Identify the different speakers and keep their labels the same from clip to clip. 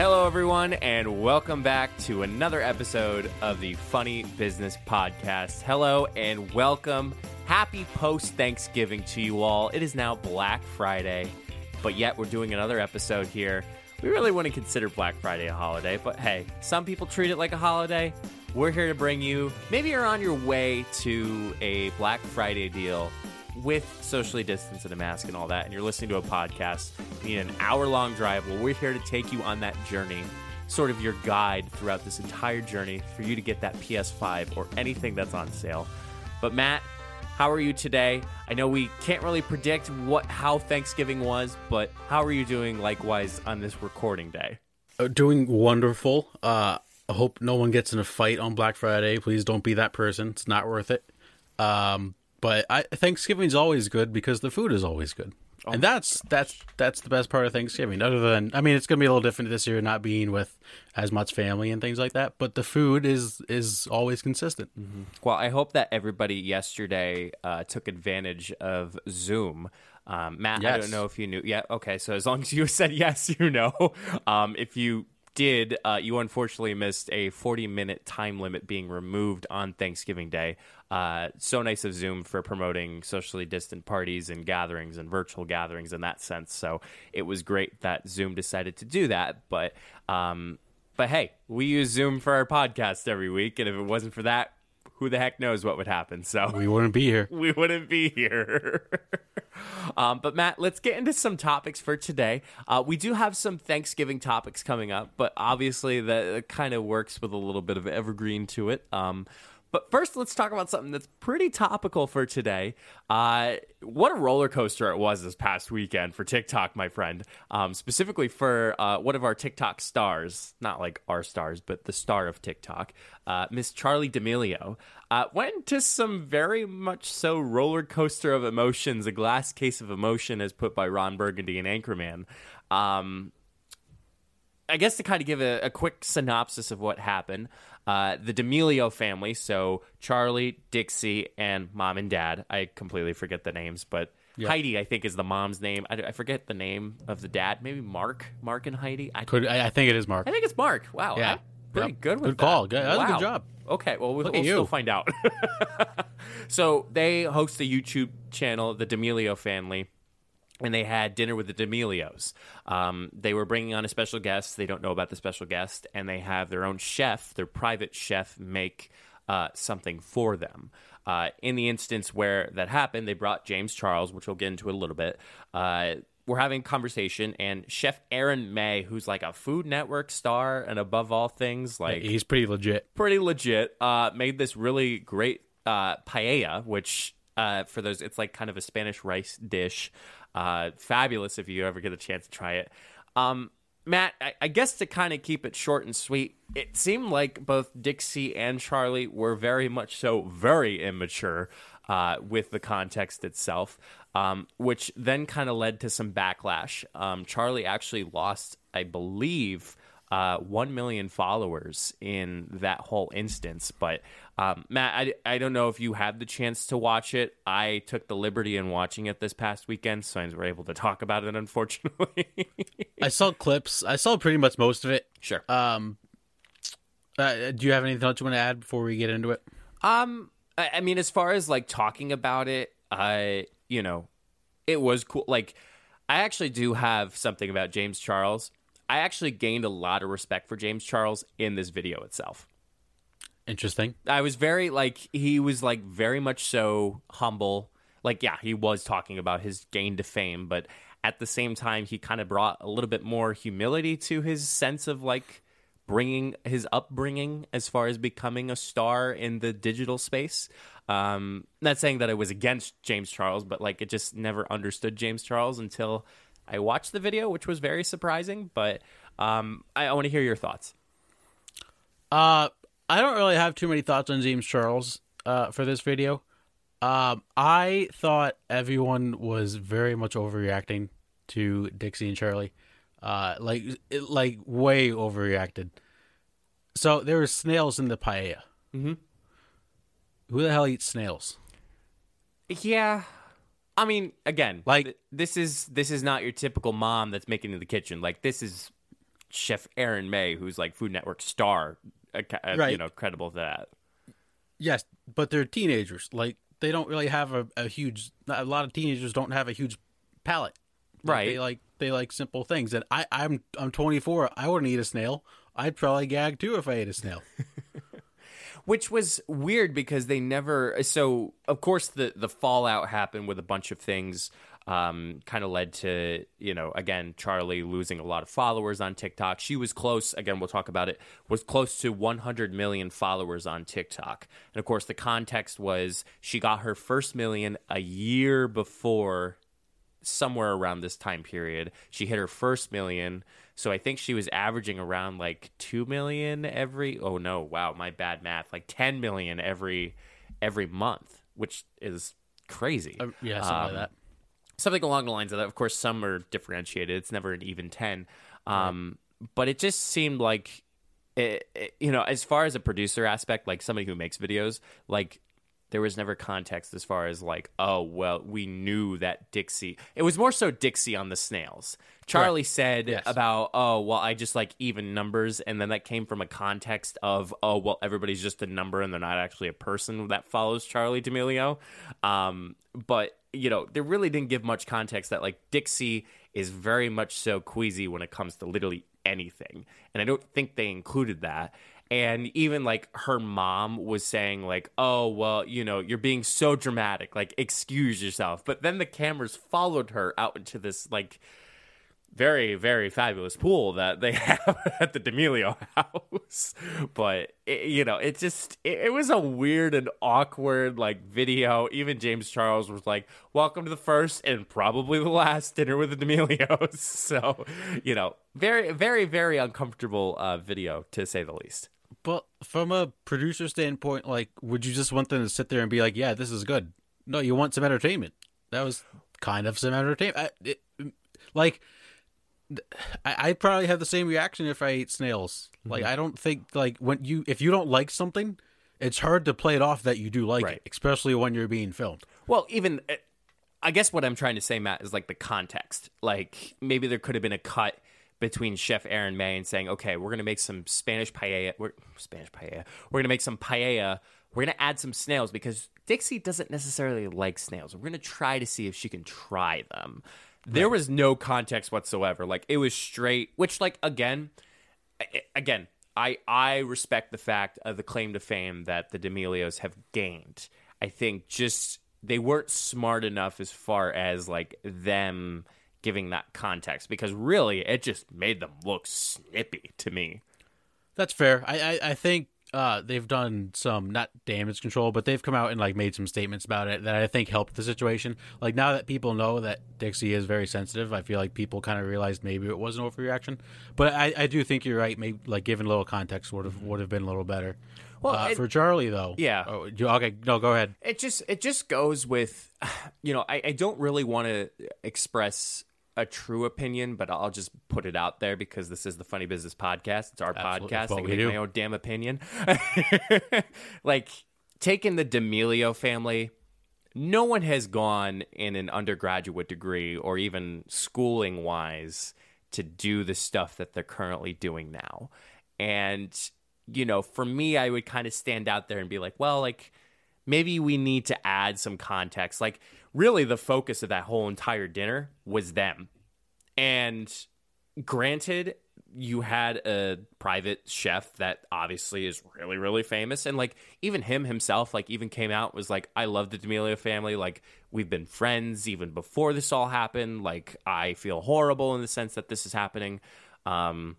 Speaker 1: Hello, everyone, and welcome back to another episode of the Funny Business Podcast. Hello, and welcome. Happy post Thanksgiving to you all. It is now Black Friday, but yet we're doing another episode here. We really wouldn't consider Black Friday a holiday, but hey, some people treat it like a holiday. We're here to bring you, maybe you're on your way to a Black Friday deal with socially distanced and a mask and all that, and you're listening to a podcast, you need an hour long drive. Well, we're here to take you on that journey, sort of your guide throughout this entire journey for you to get that PS5 or anything that's on sale. But Matt, how are you today? I know we can't really predict what how Thanksgiving was, but how are you doing likewise on this recording day?
Speaker 2: Uh, doing wonderful. Uh, I hope no one gets in a fight on Black Friday. Please don't be that person. It's not worth it. Um, but I, Thanksgiving's always good because the food is always good.
Speaker 1: Oh
Speaker 2: and that's that's that's the best part of Thanksgiving. Other than, I mean, it's gonna be a little different this year, not being with as much family and things like that. But the food is is always consistent.
Speaker 1: Well, I hope that everybody yesterday uh, took advantage of Zoom. Um, Matt, I don't know if you knew. Yeah, okay. So as long as you said yes, you know. Um, if you did, uh, you unfortunately missed a 40 minute time limit being removed on Thanksgiving Day. Uh, so nice of Zoom for promoting socially distant parties and gatherings and virtual gatherings in that sense. So it was great that Zoom decided to do that. But um, but hey, we use Zoom for our podcast every week, and if it wasn't for that, who the heck knows what would happen? So
Speaker 2: We wouldn't be here.
Speaker 1: we wouldn't be here. um, but Matt, let's get into some topics for today. Uh, we do have some Thanksgiving topics coming up, but obviously that kind of works with a little bit of evergreen to it. Um, but first, let's talk about something that's pretty topical for today. Uh, what a roller coaster it was this past weekend for TikTok, my friend. Um, specifically for uh, one of our TikTok stars, not like our stars, but the star of TikTok, uh, Miss Charli D'Amelio, uh, went to some very much so roller coaster of emotions, a glass case of emotion, as put by Ron Burgundy and Anchorman. Um, I guess to kind of give a, a quick synopsis of what happened, uh, the D'Amelio family, so Charli, Dixie, and mom and dad. I completely forget the names, but Heidi, I think, is the mom's name. I, I forget the name of the dad. Maybe Marc, Marc and Heidi. I,
Speaker 2: Could I, I think it is Marc.
Speaker 1: I think it's Marc. Wow,
Speaker 2: Yeah.
Speaker 1: I'm pretty
Speaker 2: Yep.
Speaker 1: good with
Speaker 2: Good
Speaker 1: that.
Speaker 2: call. Good- that was a good job.
Speaker 1: Okay, well, we'll, we'll still find out. so they host a YouTube channel, the D'Amelio family and they had dinner with the D'Amelios. Um, they were bringing on a special guest. They don't know about the special guest, and they have their own chef, their private chef, make uh, something for them. Uh, in the instance where that happened, they brought James Charles, which we'll get into a little bit. Uh, we're having a conversation, and Chef Aaron May, who's like a Food Network star, and above all things, like
Speaker 2: He's pretty legit.
Speaker 1: pretty legit. Uh, made this really great uh, paella, which uh, for those, it's like kind of a Spanish rice dish. Uh, fabulous if you ever get a chance to try it. Um, Matt, I, I guess to kind of keep it short and sweet, it seemed like both Dixie and Charli were very much so very immature uh, with the context itself, um, which then kind of led to some backlash. Um, Charlie actually lost, I believe, uh, 1 million followers in that whole instance. But um, Matt, I, I don't know if you had the chance to watch it. I took the liberty in watching it this past weekend, so I was able to talk about it, unfortunately.
Speaker 2: I saw clips. I saw pretty much most of it.
Speaker 1: sure.
Speaker 2: Um, uh, do you have anything else you want to add before we get into it?
Speaker 1: Um, I, I mean, as far as like talking about it, I, you know, it was cool. Like, I actually do have something about James Charles. I actually gained a lot of respect for James Charles in this video itself.
Speaker 2: Interesting.
Speaker 1: I was very like he was like very much so humble. Like yeah, he was talking about his gain to fame, but at the same time he kind of brought a little bit more humility to his sense of like bringing his upbringing as far as becoming a star in the digital space. Um, not saying that I was against James Charles, but like it just never understood James Charles until I watched the video, which was very surprising. But um, I, I want to hear your thoughts.
Speaker 2: Uh, I don't really have too many thoughts on James Charles uh, for this video. Um, I thought everyone was very much overreacting to Dixie and Charli, uh, like like way overreacted. So there were snails in the paella.
Speaker 1: Mhm.
Speaker 2: Who the hell eats snails?
Speaker 1: Yeah. I mean, again,
Speaker 2: Like-
Speaker 1: th- this is this is not your typical mom that's making it in the kitchen. Like this is Chef Aaron May, who's like Food Network star, uh, uh, you know, credible to that.
Speaker 2: Yes, but they're teenagers. Like they don't really have a, a huge. A lot of teenagers don't have a huge palate. Like,
Speaker 1: Right.
Speaker 2: They like they like simple things. And I I'm I'm 24. I wouldn't eat a snail. I'd probably gag too if I ate a snail.
Speaker 1: which was weird because they never so of course the the fallout happened with a bunch of things um, kind of led to you know again charli losing a lot of followers on tiktok she was close again we'll talk about it was close to 100 million followers on tiktok and of course the context was she got her first million a year before somewhere around this time period. She hit her first million. So I think she was averaging around like 2 million every oh no, wow, my bad math. Like 10 million every every month, which is crazy.
Speaker 2: Uh, yeah, something
Speaker 1: Um,
Speaker 2: like that.
Speaker 1: Something along the lines of that. Of course, some are differentiated. It's never an even 10. Um, but it just seemed like it, it- you know, as far as a producer aspect, like somebody who makes videos, like there was never context as far as like, oh well, we knew that Dixie. It was more so Dixie on the snails. Charli said
Speaker 2: Yes.
Speaker 1: about, oh well, I just like even numbers, and then that came from a context of, oh well, everybody's just a number, and they're not actually a person that follows Charli D'Amelio. Um, but you know, they really didn't give much context that like Dixie is very much so queasy when it comes to literally anything, and I don't think they included that and even like her mom was saying like oh well you know you're being so dramatic like excuse yourself. But then the cameras followed her out into this like very very fabulous pool that they have at the D'Amelio house. But it, you know it just it, it was a weird and awkward like video. Even James Charles was like welcome to the first and probably the last dinner with the D'Amelios. So you know very very very uncomfortable uh, video to say the least
Speaker 2: But from a producer standpoint, like, would you just want them to sit there and be like, "Yeah, this is good"? No, you want some entertainment. That was kind of some entertainment. I, it, like, I, I'd probably have the same reaction if I ate snails. Like, I don't think like when you if you don't like something, it's hard to play it off that you do like
Speaker 1: Right.
Speaker 2: it, especially when you're being filmed.
Speaker 1: Well, even uh, I guess what I'm trying to say, Matt, is like the context. Like maybe there could have been a cut between Chef Aaron May and saying, "Okay, we're gonna make some Spanish paella. We're, Spanish paella. We're gonna make some paella. We're gonna add some snails because Dixie doesn't necessarily like snails. We're gonna try to see if she can try them." There was no context whatsoever. Like it was straight. Which, like again, again, I I respect the fact of the claim to fame that the D'Amelios have gained. I think just they weren't smart enough as far as like them giving that context because really it just made them look snippy to me.
Speaker 2: That's fair. I I, I think uh, they've done some not damage control, but they've come out and like made some statements about it that I think helped the situation. Like now that people know that Dixie is very sensitive, I feel like people kind of realized maybe it was an overreaction. But I, I do think you're right. Maybe like given a little context would have would have been a little better.
Speaker 1: Well,
Speaker 2: uh,
Speaker 1: it-
Speaker 2: for Charli though,
Speaker 1: Yeah.
Speaker 2: Oh, okay, no, go ahead.
Speaker 1: It just it just goes with you know, I, I don't really want to express a true opinion, but I'll just put it out there because this is the Funny Business podcast. It's our
Speaker 2: Absolutely.
Speaker 1: podcast.
Speaker 2: It's
Speaker 1: I can make
Speaker 2: do.
Speaker 1: my own damn opinion. like taking the D'Amelio family, no one has gone in an undergraduate degree or even schooling wise to do the stuff that they're currently doing now. And, you know, for me, I would kind of stand out there and be like, well, like, maybe we need to add some context. Like, really, the focus of that whole entire dinner was them. And granted, you had a private chef that obviously is really, really famous. And like, even him himself, like, even came out, was like, I love the D'Amelio family. Like, we've been friends even before this all happened. Like, I feel horrible in the sense that this is happening. Um,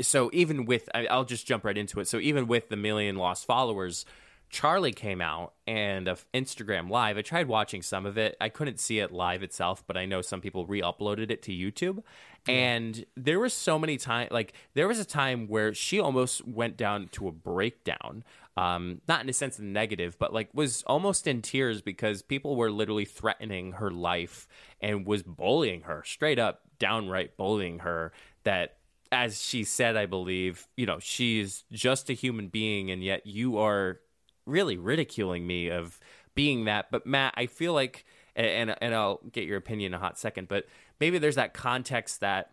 Speaker 1: so even with I- I'll just jump right into it. So even with the million lost followers, Charli came out and of Instagram live. I tried watching some of it. I couldn't see it live itself, but I know some people re-uploaded it to YouTube. And there was so many times like there was a time where she almost went down to a breakdown. Um, not in a sense of negative, but like was almost in tears because people were literally threatening her life and was bullying her, straight up downright bullying her that as she said, I believe, you know, she's just a human being, and yet you are really ridiculing me of being that. But Matt, I feel like, and and, I'll get your opinion in a hot second, but maybe there's that context that,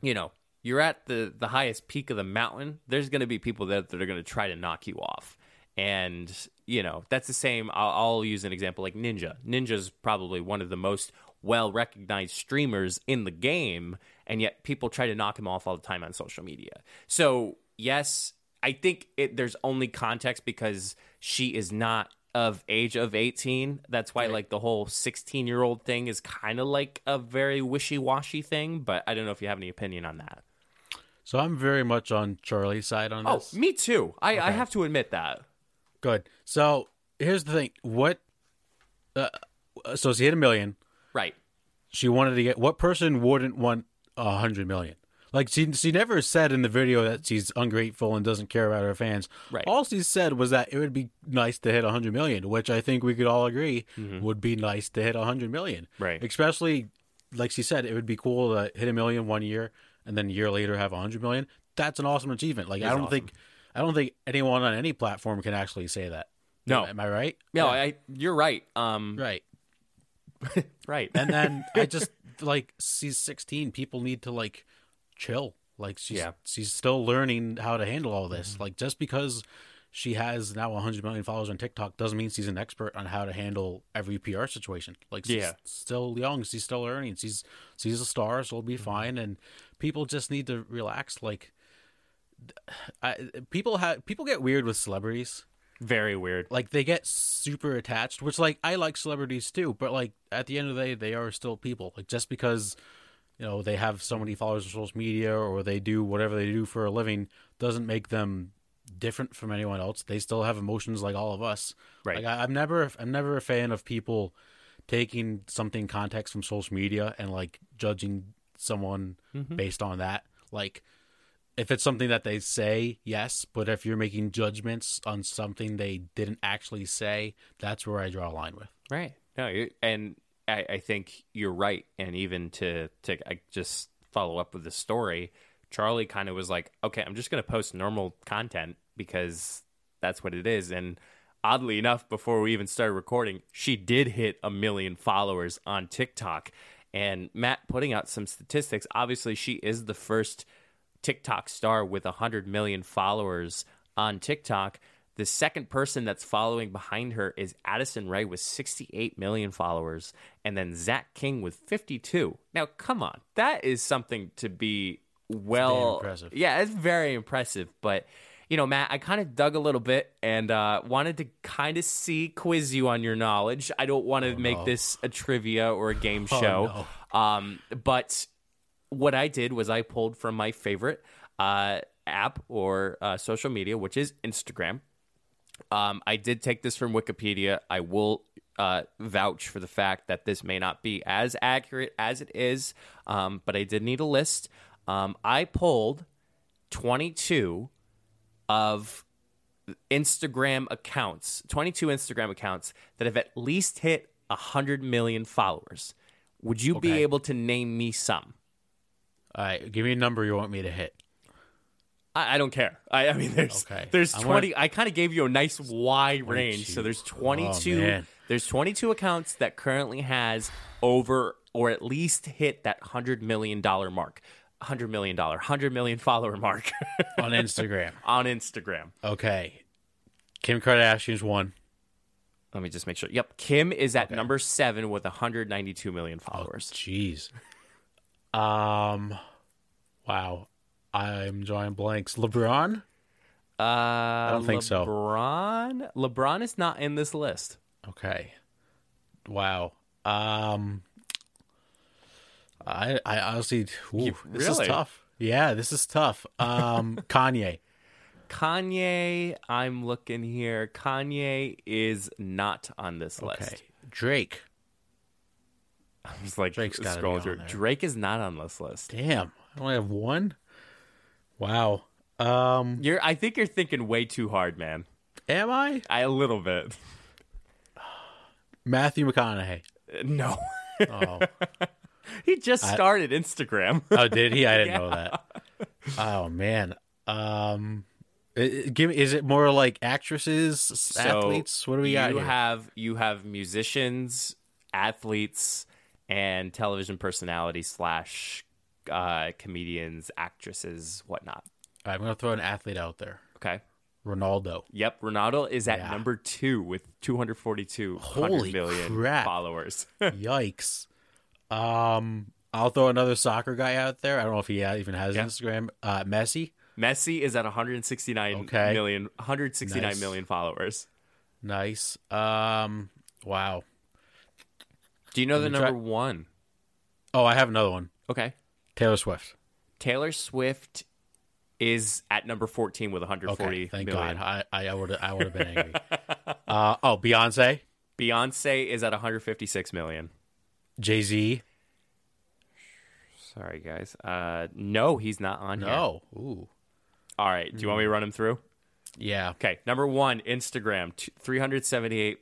Speaker 1: you know, you're at the the highest peak of the mountain, there's going to be people that, that are going to try to knock you off. And, you know, that's the same. I'll, I'll use an example like Ninja. Ninja's probably one of the most well recognized streamers in the game, and yet people try to knock him off all the time on social media. So, yes, I think it, there's only context because she is not of age of 18. That's why, like, the whole 16 year old thing is kind of like a very wishy washy thing, but I don't know if you have any opinion on that.
Speaker 2: So I'm very much on Charli's side on
Speaker 1: Oh,
Speaker 2: this.
Speaker 1: me too. I, I have to admit that.
Speaker 2: Good. So here's the thing. What? Uh, so she hit a million.
Speaker 1: Right.
Speaker 2: She wanted to get. What person wouldn't want a hundred million? Like she she never said in the video that she's ungrateful and doesn't care about her fans.
Speaker 1: Right.
Speaker 2: All she said was that it would be nice to hit a hundred million, which I think we could all agree would be nice to hit a hundred million.
Speaker 1: Mm-hmm. Right.
Speaker 2: Especially like she said, it would be cool to hit a million one year and then a year later have a hundred million. That's an awesome achievement. Like I don't
Speaker 1: awesome.
Speaker 2: think I don't think anyone on any platform can actually say that.
Speaker 1: No.
Speaker 2: Am I right?
Speaker 1: No, I, you're right. Um,
Speaker 2: Right.
Speaker 1: right.
Speaker 2: And then I just like she's 16. People need to like chill. Like she's
Speaker 1: Yeah.
Speaker 2: she's still learning how to handle all this. Mm-hmm. Like just because she has now 100 million followers on TikTok doesn't mean she's an expert on how to handle every PR situation. Like she's
Speaker 1: Yeah.
Speaker 2: still young. She's still learning. She's she's a star. So it'll be mm-hmm. fine. And people just need to relax. Like I, people have people get weird with celebrities
Speaker 1: Very weird.
Speaker 2: like they get super attached which like i like celebrities too but like at the end of the day they are still people like just because you know they have so many followers on social media or they do whatever they do for a living doesn't make them different from anyone else they still have emotions like all of us
Speaker 1: Right.
Speaker 2: like I, i'm never i'm never a fan of people taking something context from social media and like judging someone
Speaker 1: Mm-hmm.
Speaker 2: based on that like if it's something that they say, yes, but if you're making judgments on something they didn't actually say, that's where I draw a line with.
Speaker 1: Right. No, you, and I, I think you're right. And even to to I just follow up with the story, Charli kind of was like, okay, I'm just going to post normal content because that's what it is. And oddly enough, before we even started recording, she did hit a million followers on TikTok. And Matt putting out some statistics. Obviously, she is the first TikTok star with 100 million followers on TikTok. The second person that's following behind her is Addison Rae with 68 million followers, and then Zach King with 52. Now, come on, that is something to be well.
Speaker 2: impressive.
Speaker 1: Yeah, it's very impressive. But you know, Matt, I kind of dug a little bit and uh, wanted to kind of see quiz you on your knowledge. I don't want to make
Speaker 2: no.
Speaker 1: this a trivia or a game
Speaker 2: Oh,
Speaker 1: show. Um, but what I did was I pulled from my favorite uh, app or uh, social media, which is Instagram. Um, I did take this from Wikipedia. I will uh, vouch for the fact that this may not be as accurate as it is, um, but I did need a list. Um, I pulled 22 of Instagram accounts, 22 Instagram accounts that have at least hit 100 million followers. Would you be able to name me some?
Speaker 2: All right, give me a number you want me to hit.
Speaker 1: I, I don't care. I, I mean, there's
Speaker 2: Okay.
Speaker 1: there's
Speaker 2: I
Speaker 1: 20. I kind of gave you a nice wide range. So there's 22.
Speaker 2: man.
Speaker 1: there's 22 accounts that currently has over or at least hit that hundred million dollar mark, hundred million dollar, hundred million follower mark
Speaker 2: On Instagram.
Speaker 1: on Instagram.
Speaker 2: okay. Kim Kardashian's one.
Speaker 1: Let me just make sure. Yep, Kim is at number seven with 192 million followers.
Speaker 2: Jeez. Um, wow. I'm drawing blanks. LeBron?
Speaker 1: Uh, I
Speaker 2: don't think so.
Speaker 1: LeBron, LeBron is not in this list.
Speaker 2: Okay. Wow. Um, I I honestly, ooh,
Speaker 1: You-
Speaker 2: this is tough. Yeah, this is tough. Um, Kanye.
Speaker 1: Kanye, I'm looking here. Kanye is not on this
Speaker 2: Okay.
Speaker 1: list.
Speaker 2: Drake.
Speaker 1: I was like
Speaker 2: Drake's
Speaker 1: scrolling through. Drake is not on this list.
Speaker 2: Damn. I only have one. Wow. Um,
Speaker 1: You're, I think you're thinking way too hard, man.
Speaker 2: am I
Speaker 1: I a little bit.
Speaker 2: Matthew McConaughey?
Speaker 1: No,
Speaker 2: Oh,
Speaker 1: he just started Instagram.
Speaker 2: oh, did he? I didn't know that. Oh man. Um, i- i- give me. Is it more like actresses, athletes? What do we got
Speaker 1: you have you have musicians, athletes, and television personality slash uh, comedians, actresses, whatnot.
Speaker 2: All right, I'm gonna throw an athlete out there.
Speaker 1: Okay.
Speaker 2: Ronaldo.
Speaker 1: Yep, Ronaldo is at
Speaker 2: Yeah.
Speaker 1: number two with 242
Speaker 2: Holy
Speaker 1: million
Speaker 2: crap.
Speaker 1: followers.
Speaker 2: Yikes. Um, I'll throw another soccer guy out there. I don't know if he even has
Speaker 1: Yeah.
Speaker 2: Instagram. Uh, Messi.
Speaker 1: Messi is at 169
Speaker 2: Okay.
Speaker 1: million, 169
Speaker 2: Nice.
Speaker 1: million followers.
Speaker 2: Nice. Um, wow.
Speaker 1: Do you know the
Speaker 2: me try-
Speaker 1: number one?
Speaker 2: Oh, I have another one.
Speaker 1: Okay.
Speaker 2: Taylor Swift.
Speaker 1: Taylor Swift is at number 14 with 140
Speaker 2: Okay, thank
Speaker 1: million.
Speaker 2: God. I I would I would have been angry. uh, oh, Beyonce,
Speaker 1: Beyonce is at 156 million.
Speaker 2: Jay Z.
Speaker 1: Sorry, guys. Uh, no, he's not on here.
Speaker 2: No. Ooh.
Speaker 1: All right. Do you want me to run him through?
Speaker 2: Yeah.
Speaker 1: Okay. Number one, Instagram, t- 378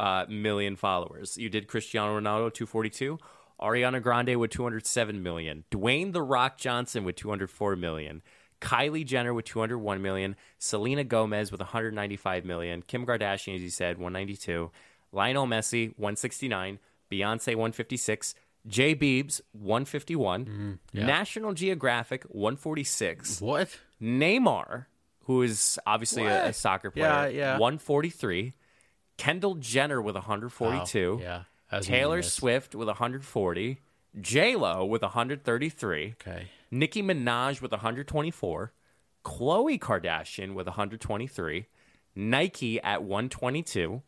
Speaker 1: uh, million followers. You did Cristiano Ronaldo, 242. Ariana Grande with 207 million. Dwayne The Rock Johnson with 204 million. Kylie Jenner with 201 million. Selena Gomez with 195 million. Kim Kardashian, as you said, 192. Lionel Messi, 169. Beyonce, 156. Jay Beebs, 151. Mm-hmm. National Geographic, 146.
Speaker 2: What?
Speaker 1: Neymar, who is obviously a, a soccer player,
Speaker 2: Yeah, yeah.
Speaker 1: 143. Kendall Jenner with 142.
Speaker 2: Wow. Yeah. Was
Speaker 1: Taylor. Swift with 140. J Lo with 133.
Speaker 2: Okay.
Speaker 1: Nicki Minaj with 124. Khloe Kardashian with 123. Nike at 122.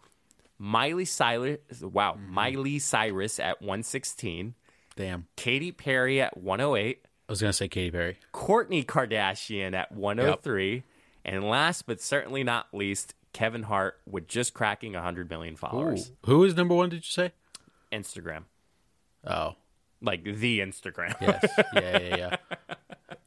Speaker 1: Miley Cyrus, wow,
Speaker 2: Mm-hmm.
Speaker 1: Miley Cyrus at 116.
Speaker 2: Damn.
Speaker 1: Katy Perry at 108.
Speaker 2: I was gonna say Katy Perry.
Speaker 1: Kourtney Kardashian at 103. And last but certainly not least, Kevin Hart with just cracking 100 million followers.
Speaker 2: Who is number one? Did you say?
Speaker 1: Instagram.
Speaker 2: Oh.
Speaker 1: Like the Instagram.
Speaker 2: Yes. yeah. Yeah. Yeah.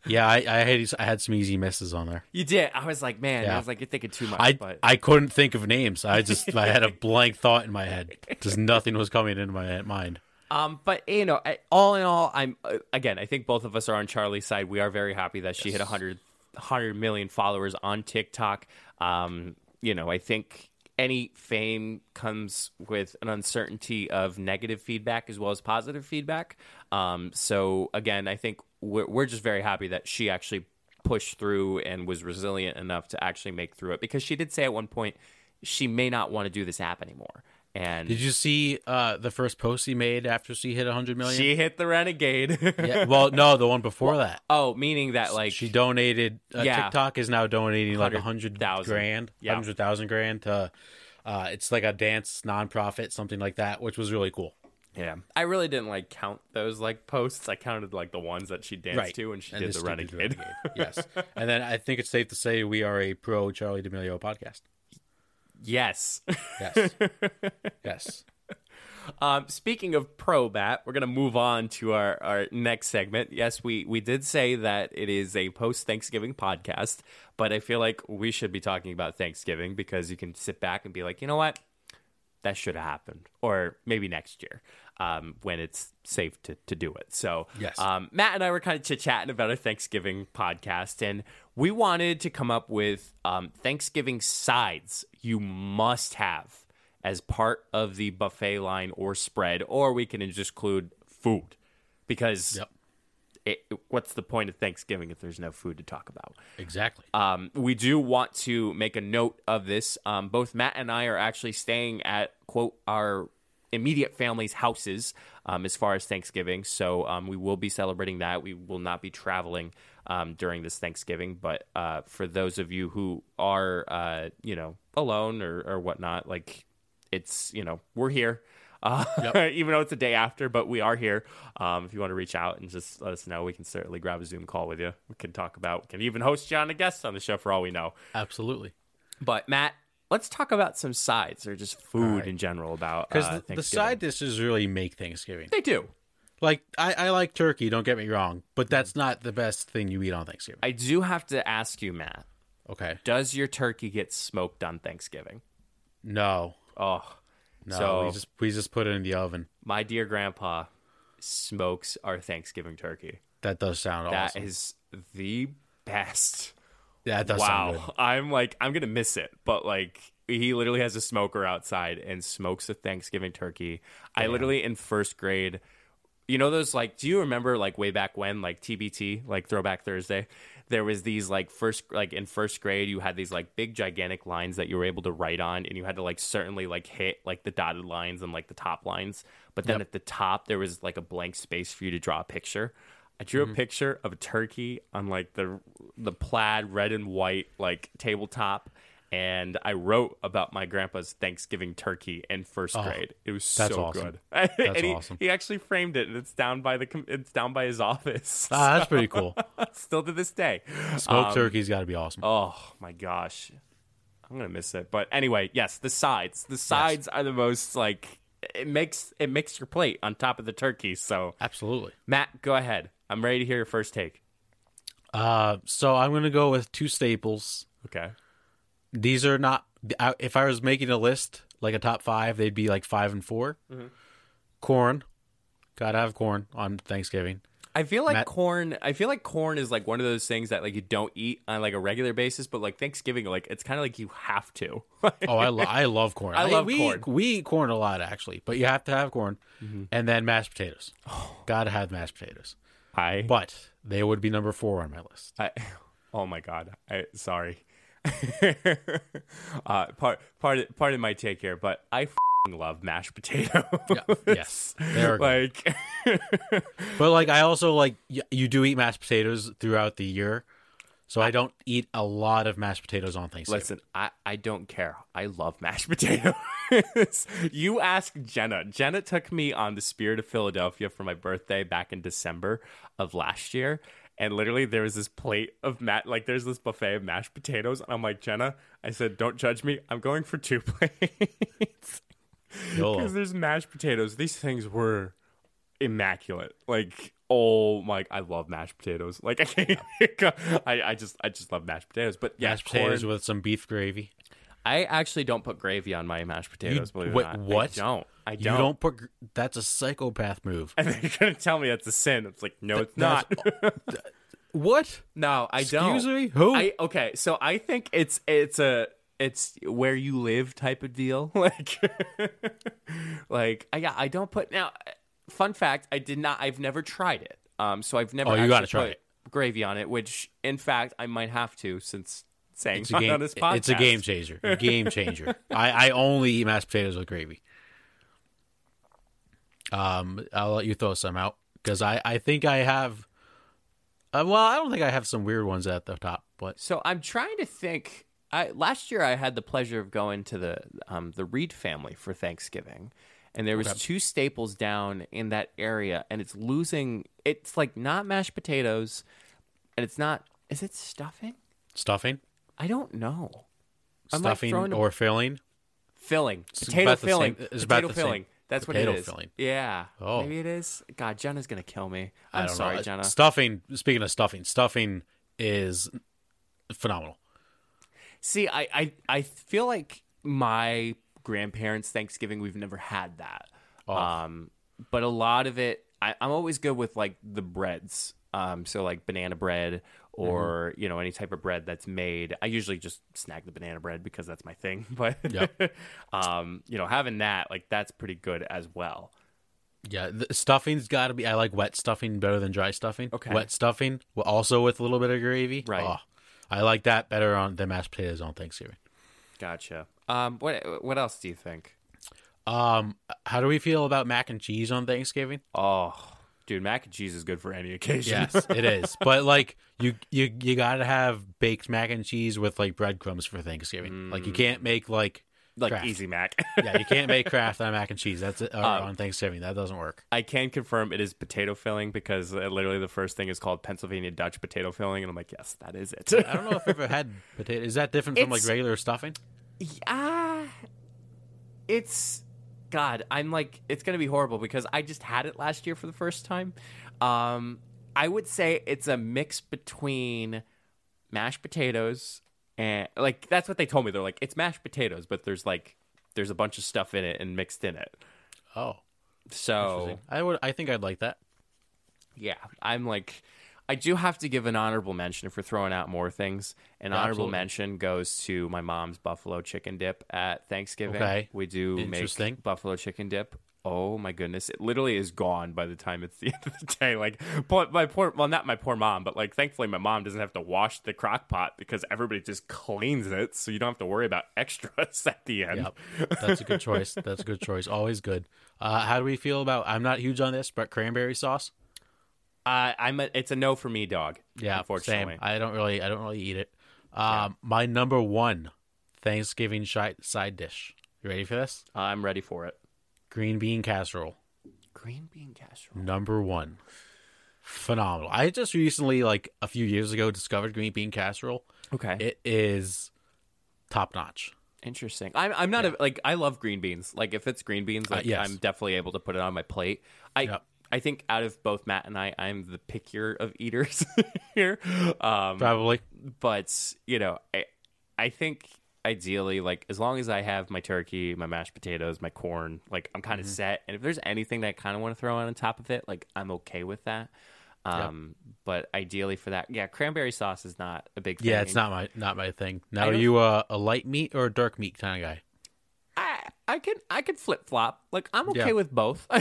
Speaker 2: Yeah. I I had I had some easy misses on there.
Speaker 1: You did. I was like, man,
Speaker 2: yeah.
Speaker 1: I was like, you're thinking too much.
Speaker 2: I
Speaker 1: but
Speaker 2: I couldn't think of names. I just I had a blank thought in my head. Just nothing was coming into my mind.
Speaker 1: um, but you know, I- all in all, I'm uh, again. I think both of us are on Charli's side. We are very happy that she hit 100, 100 million followers on TikTok. Um, you know, I think any fame comes with an uncertainty of negative feedback as well as positive feedback. Um, so again, I think we're, we're just very happy that she actually pushed through and was resilient enough to actually make through it because she did say at one point she may not want to do this app anymore. And
Speaker 2: Did you see uh, the first post he made after she hit 100 million?
Speaker 1: she hit the renegade.
Speaker 2: yeah, well, no, the one before that.
Speaker 1: oh, meaning that like
Speaker 2: She donated. Uh,
Speaker 1: Yeah.
Speaker 2: TikTok is now donating like a
Speaker 1: 100,000.
Speaker 2: grand,
Speaker 1: Yeah.
Speaker 2: hundred thousand grand to. Uh, it's like a dance nonprofit, something like that, which was really cool.
Speaker 1: Yeah, I really didn't like count those like posts. I counted like the ones that she danced
Speaker 2: Right.
Speaker 1: to, and she
Speaker 2: And
Speaker 1: did the
Speaker 2: did
Speaker 1: renegade.
Speaker 2: yes, and then I think it's safe to say we are a pro Charli D'Amelio podcast.
Speaker 1: Yes.
Speaker 2: Yes, yes.
Speaker 1: Um, speaking of pro bat, we're gonna move on to our, our next segment. Yes, we we did say that it is a post Thanksgiving podcast, but I feel like we should be talking about Thanksgiving because you can sit back and be like, you know what, that should have happened, or maybe next year um, when it's safe to, to do it. So,
Speaker 2: Yes.
Speaker 1: um, Matt and I were kind of chit chatting about a Thanksgiving podcast, and we wanted to come up with um, Thanksgiving sides you must have as part of the buffet line or spread, or we can just include food because
Speaker 2: Yep.
Speaker 1: It, what's the point of Thanksgiving if there's no food to talk about?
Speaker 2: Exactly.
Speaker 1: Um, we do want to make a note of this. Um, both Matt and I are actually staying at quote our immediate family's houses um, as far as Thanksgiving. So um, we will be celebrating that. We will not be traveling um, during this Thanksgiving. But uh, for those of you who are, uh, you know, alone or, or whatnot, like it's, you know, we're here. Uh, even though it's a day after, but we are here. Um, if you want to reach out and just let us know, we can certainly grab a Zoom call with you. We can talk about, we can even host you on a guest on the show for all we know.
Speaker 2: Absolutely.
Speaker 1: But Matt, let's talk about some sides or just food
Speaker 2: right.
Speaker 1: in general about
Speaker 2: Because
Speaker 1: uh,
Speaker 2: the, the side dishes really make Thanksgiving.
Speaker 1: they do.
Speaker 2: Like I, I like turkey. Don't get me wrong, but that's not the best thing you eat on Thanksgiving.
Speaker 1: I do have to ask you, Matt.
Speaker 2: Okay.
Speaker 1: Does your turkey get smoked on Thanksgiving?
Speaker 2: No.
Speaker 1: Oh,
Speaker 2: No.
Speaker 1: So-
Speaker 2: we just we just put it in the oven.
Speaker 1: my dear grandpa smokes our Thanksgiving turkey.
Speaker 2: That does sound
Speaker 1: That
Speaker 2: awesome.
Speaker 1: is the best.
Speaker 2: yeah, that does sound good.
Speaker 1: wow. I'm like, I'm going to miss it. But like, he literally has a smoker outside and smokes a Thanksgiving turkey. I literally, in first grade, You know those like? Do you remember like way back when like TBT like Throwback Thursday? There was these like first like in first grade you had these like big gigantic lines that you were able to write on, and you had to like certainly like hit like the dotted lines and like the top lines. But then
Speaker 2: Yep.
Speaker 1: at the top there was like a blank space for you to draw a picture. I drew a mm-hmm. picture of a turkey on like the the plaid red and white like tabletop, and I wrote about my grandpa's Thanksgiving turkey in first grade. It was so
Speaker 2: awesome.
Speaker 1: good.
Speaker 2: That's
Speaker 1: and he,
Speaker 2: awesome.
Speaker 1: he actually framed it, and it's down by the it's down by his office.
Speaker 2: Ah, that's pretty cool.
Speaker 1: Still to this day.
Speaker 2: Smoked turkey's got to be awesome.
Speaker 1: Oh my gosh, I'm gonna miss it. But anyway, yes, the sides. The sides are the most like it makes it makes your plate on top of the turkey. So
Speaker 2: Absolutely.
Speaker 1: Matt, go ahead. I'm ready to hear your first take.
Speaker 2: Uh, so I'm gonna go with two staples.
Speaker 1: Okay.
Speaker 2: These are not. I- If I was making a list like a top five, they'd be like five and 4
Speaker 1: Mm-hmm.
Speaker 2: Corn, gotta have corn on Thanksgiving.
Speaker 1: I feel like
Speaker 2: Matt-
Speaker 1: corn. I feel like corn is like one of those things that like you don't eat on like a regular basis, but like Thanksgiving, like it's kind of like you have to.
Speaker 2: Oh, I, lo- I love corn.
Speaker 1: I love
Speaker 2: we,
Speaker 1: corn.
Speaker 2: We eat corn a lot actually, but you have to have corn,
Speaker 1: Mm-hmm.
Speaker 2: and then mashed potatoes. Gotta have mashed potatoes.
Speaker 1: I,
Speaker 2: But they would be number four on my list.
Speaker 1: I, oh my god. I sorry. uh, part part of, part of my take here, but I fing love mashed potatoes.
Speaker 2: yes, they're
Speaker 1: like
Speaker 2: But like, I also like you do eat mashed potatoes throughout the year, so I don't eat a lot of mashed potatoes on Thanksgiving.
Speaker 1: Listen, I, I don't care. I love mashed potatoes. you ask Jenna. Jenna took me on the Spirit of Philadelphia for my birthday back in December of last year. And literally, there was this plate of mat, like there's this buffet of mashed potatoes. And I'm like, Jenna, I said, don't judge me. I'm going for two plates because there's mashed potatoes. These things were immaculate. Like, oh my, I love mashed potatoes. Like, I can't, I, I just, I just love mashed potatoes. But yeah,
Speaker 2: mashed potatoes with some beef gravy.
Speaker 1: I actually don't put gravy on my mashed potatoes. believe it or not.
Speaker 2: what?
Speaker 1: I don't. I don't.
Speaker 2: You
Speaker 1: don't
Speaker 2: put. gr- That's a psychopath move.
Speaker 1: And they're gonna tell me that's a sin. It's like, no, it's not.
Speaker 2: What?
Speaker 1: no, I don't.
Speaker 2: Excuse me? Who?
Speaker 1: I okay. So I think it's it's a it's where you live type of deal. Like, like I yeah, I don't put now. Fun fact: I did not. I've never tried it. Um, so I've never.
Speaker 2: Oh, you gotta try
Speaker 1: put
Speaker 2: it.
Speaker 1: Gravy on it, which in fact I might have to since saying
Speaker 2: It's a
Speaker 1: on
Speaker 2: game.
Speaker 1: this podcast.
Speaker 2: It's a game changer. Game changer. I, I only eat mashed potatoes with gravy. Um, I'll let you throw some out because I, I think I have. Uh, well, I don't think I have some weird ones at the top, but
Speaker 1: So I'm trying to think. I last year I had the pleasure of going to the um, the Reed family for Thanksgiving, and there was two staples down in that area, and it's losing. It's like not mashed potatoes, and it's not. Is it stuffing?
Speaker 2: stuffing,
Speaker 1: I don't know. Like
Speaker 2: stuffing
Speaker 1: a-
Speaker 2: or filling.
Speaker 1: Filling, potato
Speaker 2: same-
Speaker 1: filling,
Speaker 2: it's
Speaker 1: potato
Speaker 2: about the same.
Speaker 1: filling. That's what it is.
Speaker 2: filling.
Speaker 1: Yeah.
Speaker 2: Oh.
Speaker 1: maybe it is. God, Jenna's gonna kill me.
Speaker 2: I
Speaker 1: I'm
Speaker 2: don't
Speaker 1: sorry,
Speaker 2: know.
Speaker 1: Jenna.
Speaker 2: Stuffing. Speaking of stuffing, stuffing is phenomenal.
Speaker 1: See, I, I I feel like my grandparents' Thanksgiving we've never had that.
Speaker 2: Oh.
Speaker 1: Um, but a lot of it, I, I'm always good with like the breads. Um, so like banana bread or
Speaker 2: Mm-hmm.
Speaker 1: you know any type of bread that's made. I usually just snag the banana bread because that's my thing. But
Speaker 2: Yep.
Speaker 1: um, you know having that like that's pretty good as well.
Speaker 2: Yeah, the stuffing's got to be. I like wet stuffing better than dry stuffing.
Speaker 1: Okay.
Speaker 2: wet stuffing, also with a little bit of gravy.
Speaker 1: Right.
Speaker 2: Oh, I like that better on than mashed potatoes on Thanksgiving.
Speaker 1: Gotcha. Um, what what else do you think?
Speaker 2: Um, how do we feel about mac and cheese on Thanksgiving?
Speaker 1: Oh, dude, mac and cheese is good for any occasion.
Speaker 2: Yes, it is. But like you, you, you got to have baked mac and cheese with like breadcrumbs for Thanksgiving. Like you can't make like
Speaker 1: like
Speaker 2: Kraft.
Speaker 1: easy mac.
Speaker 2: yeah, you can't make Kraft on mac and cheese. That's it,
Speaker 1: Um,
Speaker 2: on Thanksgiving. That doesn't work.
Speaker 1: I can confirm it is potato filling because uh, literally the first thing is called Pennsylvania Dutch potato filling, and I'm like, yes, that is it.
Speaker 2: I don't know if I've ever had potato. Is that different from like regular stuffing?
Speaker 1: yeah, it's God. I'm like, it's gonna be horrible because I just had it last year for the first time. Um, I would say it's a mix between mashed potatoes and like that's what they told me. They're like, it's mashed potatoes, but there's like there's a bunch of stuff in it and mixed in it.
Speaker 2: Oh,
Speaker 1: So
Speaker 2: I would. I think I'd like that.
Speaker 1: yeah, I'm like, I do have to give an honorable mention for throwing out more things. An
Speaker 2: Yeah,
Speaker 1: honorable
Speaker 2: absolutely.
Speaker 1: mention goes to my mom's buffalo chicken dip at Thanksgiving.
Speaker 2: Okay.
Speaker 1: we do make buffalo chicken dip Oh my goodness! It literally is gone by the time it's the end of the day. Like my poor, well, not my poor mom, but like thankfully my mom doesn't have to wash the crock pot because everybody just cleans it, so you don't have to worry about extras at the end.
Speaker 2: Yep, that's a good choice. That's a good choice. Always good. Uh, how do we feel about? I'm not huge on this, but cranberry sauce.
Speaker 1: Uh, I'm a, it's a no for me, dog.
Speaker 2: Yeah,
Speaker 1: unfortunately.
Speaker 2: same. I don't really, I don't really eat it. Um, my number one Thanksgiving shi- side dish. You ready for this?
Speaker 1: I'm ready for it.
Speaker 2: Green bean casserole.
Speaker 1: Green bean casserole.
Speaker 2: Number one. Phenomenal. I just recently, like a few years ago, discovered green bean casserole.
Speaker 1: Okay,
Speaker 2: It is top notch.
Speaker 1: interesting. I'm I'm not a, like I love green beans. Like if it's green beans, like
Speaker 2: Uh, yes.
Speaker 1: I'm definitely able to put it on my plate. I.
Speaker 2: Yep.
Speaker 1: I think out of both Matt and I, I'm the pickier of eaters here. Um,
Speaker 2: Probably.
Speaker 1: but you know, I, I think ideally, like as long as I have my turkey, my mashed potatoes, my corn, like I'm kind of
Speaker 2: Mm-hmm.
Speaker 1: set. And if there's anything that I kind of want to throw on top of it, like I'm okay with that. Um, but ideally for that, yeah, cranberry sauce is not a big thing.
Speaker 2: Yeah, it's not my not my thing. Now, are you uh, a light meat or a dark meat kind of guy?
Speaker 1: I, I can I can flip flop. Like I'm okay
Speaker 2: Yeah.
Speaker 1: with both.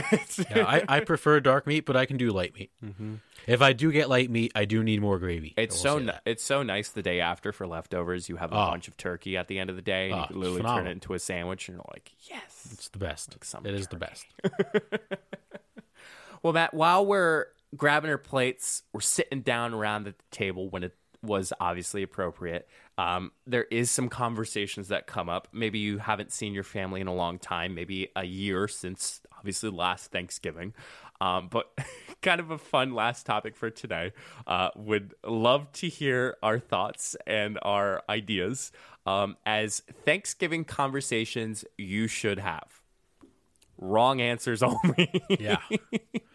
Speaker 2: Yeah, I, I prefer dark meat, but I can do light meat. Mm-hmm. If I do get light meat, I do need more gravy.
Speaker 1: It's so ni- it's so nice the day after for leftovers. You have a
Speaker 2: Oh.
Speaker 1: bunch of turkey at the end of the day, and
Speaker 2: Oh,
Speaker 1: you can literally turn it into a sandwich, and you're like, yes.
Speaker 2: It's the best.
Speaker 1: some
Speaker 2: It is the best.
Speaker 1: Well, Matt, while we're grabbing our plates, we're sitting down around the table when it was obviously appropriate. Um, there is some conversations that come up. Maybe you haven't seen your family in a long time, maybe a year since obviously last Thanksgiving. Um, but kind of a fun last topic for today. Uh, would love to hear our thoughts and our ideas um, as Thanksgiving conversations you should have. Wrong answers only.
Speaker 2: Yeah.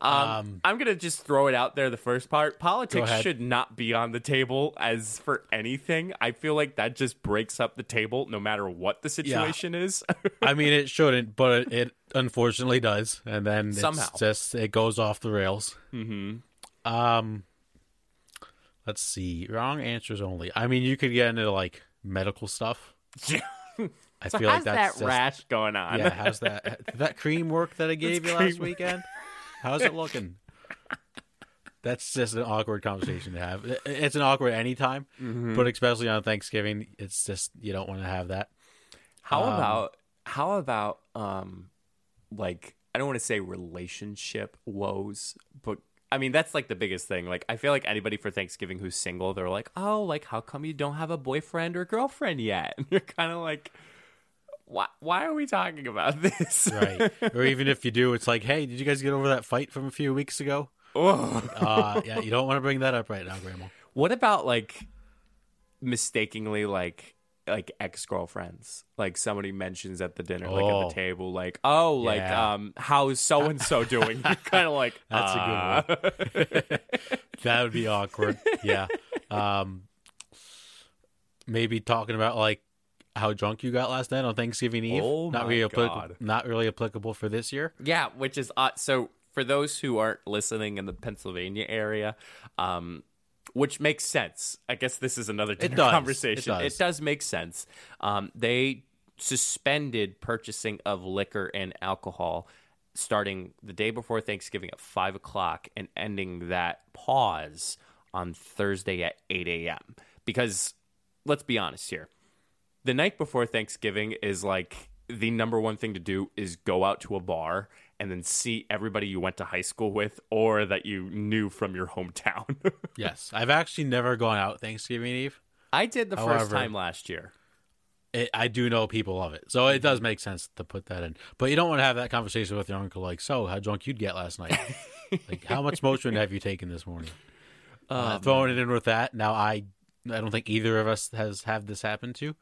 Speaker 1: Um, I'm gonna just throw it out there. The first part, politics should not be on the table as for anything. I feel like that just breaks up the table, no matter what the situation is.
Speaker 2: I mean, it shouldn't, but it, unfortunately does, and then it's
Speaker 1: Somehow.
Speaker 2: just it goes off the rails. Mm-hmm. Um, let's see. Wrong answers only. I mean, you could get into like medical stuff. I
Speaker 1: so
Speaker 2: feel like that's
Speaker 1: that
Speaker 2: just-
Speaker 1: rash going on?
Speaker 2: Yeah, how's that? That cream work that I gave you last
Speaker 1: cream.
Speaker 2: weekend? How's it looking? That's just an awkward conversation to have. It's an awkward anytime,
Speaker 1: Mm-hmm.
Speaker 2: but especially on Thanksgiving, it's just you don't want to have that.
Speaker 1: How
Speaker 2: Um,
Speaker 1: about how about um, like I don't want to say relationship woes, but I mean that's like the biggest thing. Like I feel like anybody for Thanksgiving who's single, they're like, oh, like how come you don't have a boyfriend or girlfriend yet? And you're kind of like, why? Why are we talking about this?
Speaker 2: Right. or even if you do, it's like, hey, did you guys get over that fight from a few weeks ago?
Speaker 1: Oh.
Speaker 2: Uh, yeah, you don't want to bring that up right now, Grandma.
Speaker 1: What about like mistakenly like like ex girlfriends? Like somebody mentions at the dinner, like at
Speaker 2: Oh.
Speaker 1: the table, like oh, like
Speaker 2: Yeah.
Speaker 1: um, how's so and so doing? You're kind of like
Speaker 2: That's a
Speaker 1: a good one.
Speaker 2: That would be awkward. Yeah. Um, maybe talking about like how drunk you got last night on Thanksgiving Eve.
Speaker 1: Oh
Speaker 2: not
Speaker 1: my
Speaker 2: really
Speaker 1: God.
Speaker 2: applicable. Not really applicable for this year.
Speaker 1: yeah, which is odd. So for those who aren't listening in the Pennsylvania area, um. Which makes sense. I guess this is another dinner
Speaker 2: does. It
Speaker 1: conversation.
Speaker 2: does.
Speaker 1: It does make sense. Um, they suspended purchasing of liquor and alcohol starting the day before Thanksgiving at five o'clock and ending that pause on Thursday at eight a.m. Because let's be honest here, the night before Thanksgiving is like the number one thing to do is go out to a bar and then see everybody you went to high school with or that you knew from your hometown.
Speaker 2: Yes, I've actually never gone out Thanksgiving Eve.
Speaker 1: I did the first time last year.
Speaker 2: It, I do know people love it, so it does make sense to put that in. But you don't want to have that conversation with your uncle, like, "So, how drunk you'd get last night? like, how much Motrin have you taken this morning?" uh, throwing it in with that. Now, I I don't think either of us has have this happen to.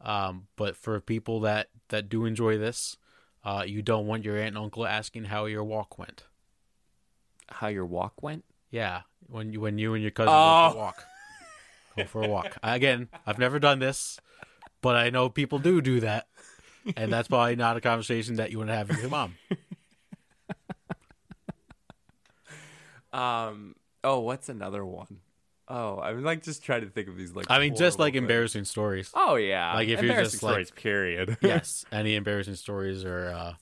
Speaker 2: Um, but for people that that do enjoy this, uh, you don't want your aunt and uncle asking how your walk went.
Speaker 1: How your walk went?
Speaker 2: Yeah, when you when you and your cousin
Speaker 1: Oh.
Speaker 2: go for a walk, go for a walk. Again, I've never done this, but I know people do do that, and that's probably not a conversation that you want to have with your mom.
Speaker 1: Um. Oh, what's another one? Oh, I'm like just trying to think of these like.
Speaker 2: I mean, just like
Speaker 1: things.
Speaker 2: embarrassing stories.
Speaker 1: Oh yeah,
Speaker 2: Like, if you're
Speaker 1: embarrassing
Speaker 2: just, like-
Speaker 1: stories. period.
Speaker 2: yes, any embarrassing stories or uh,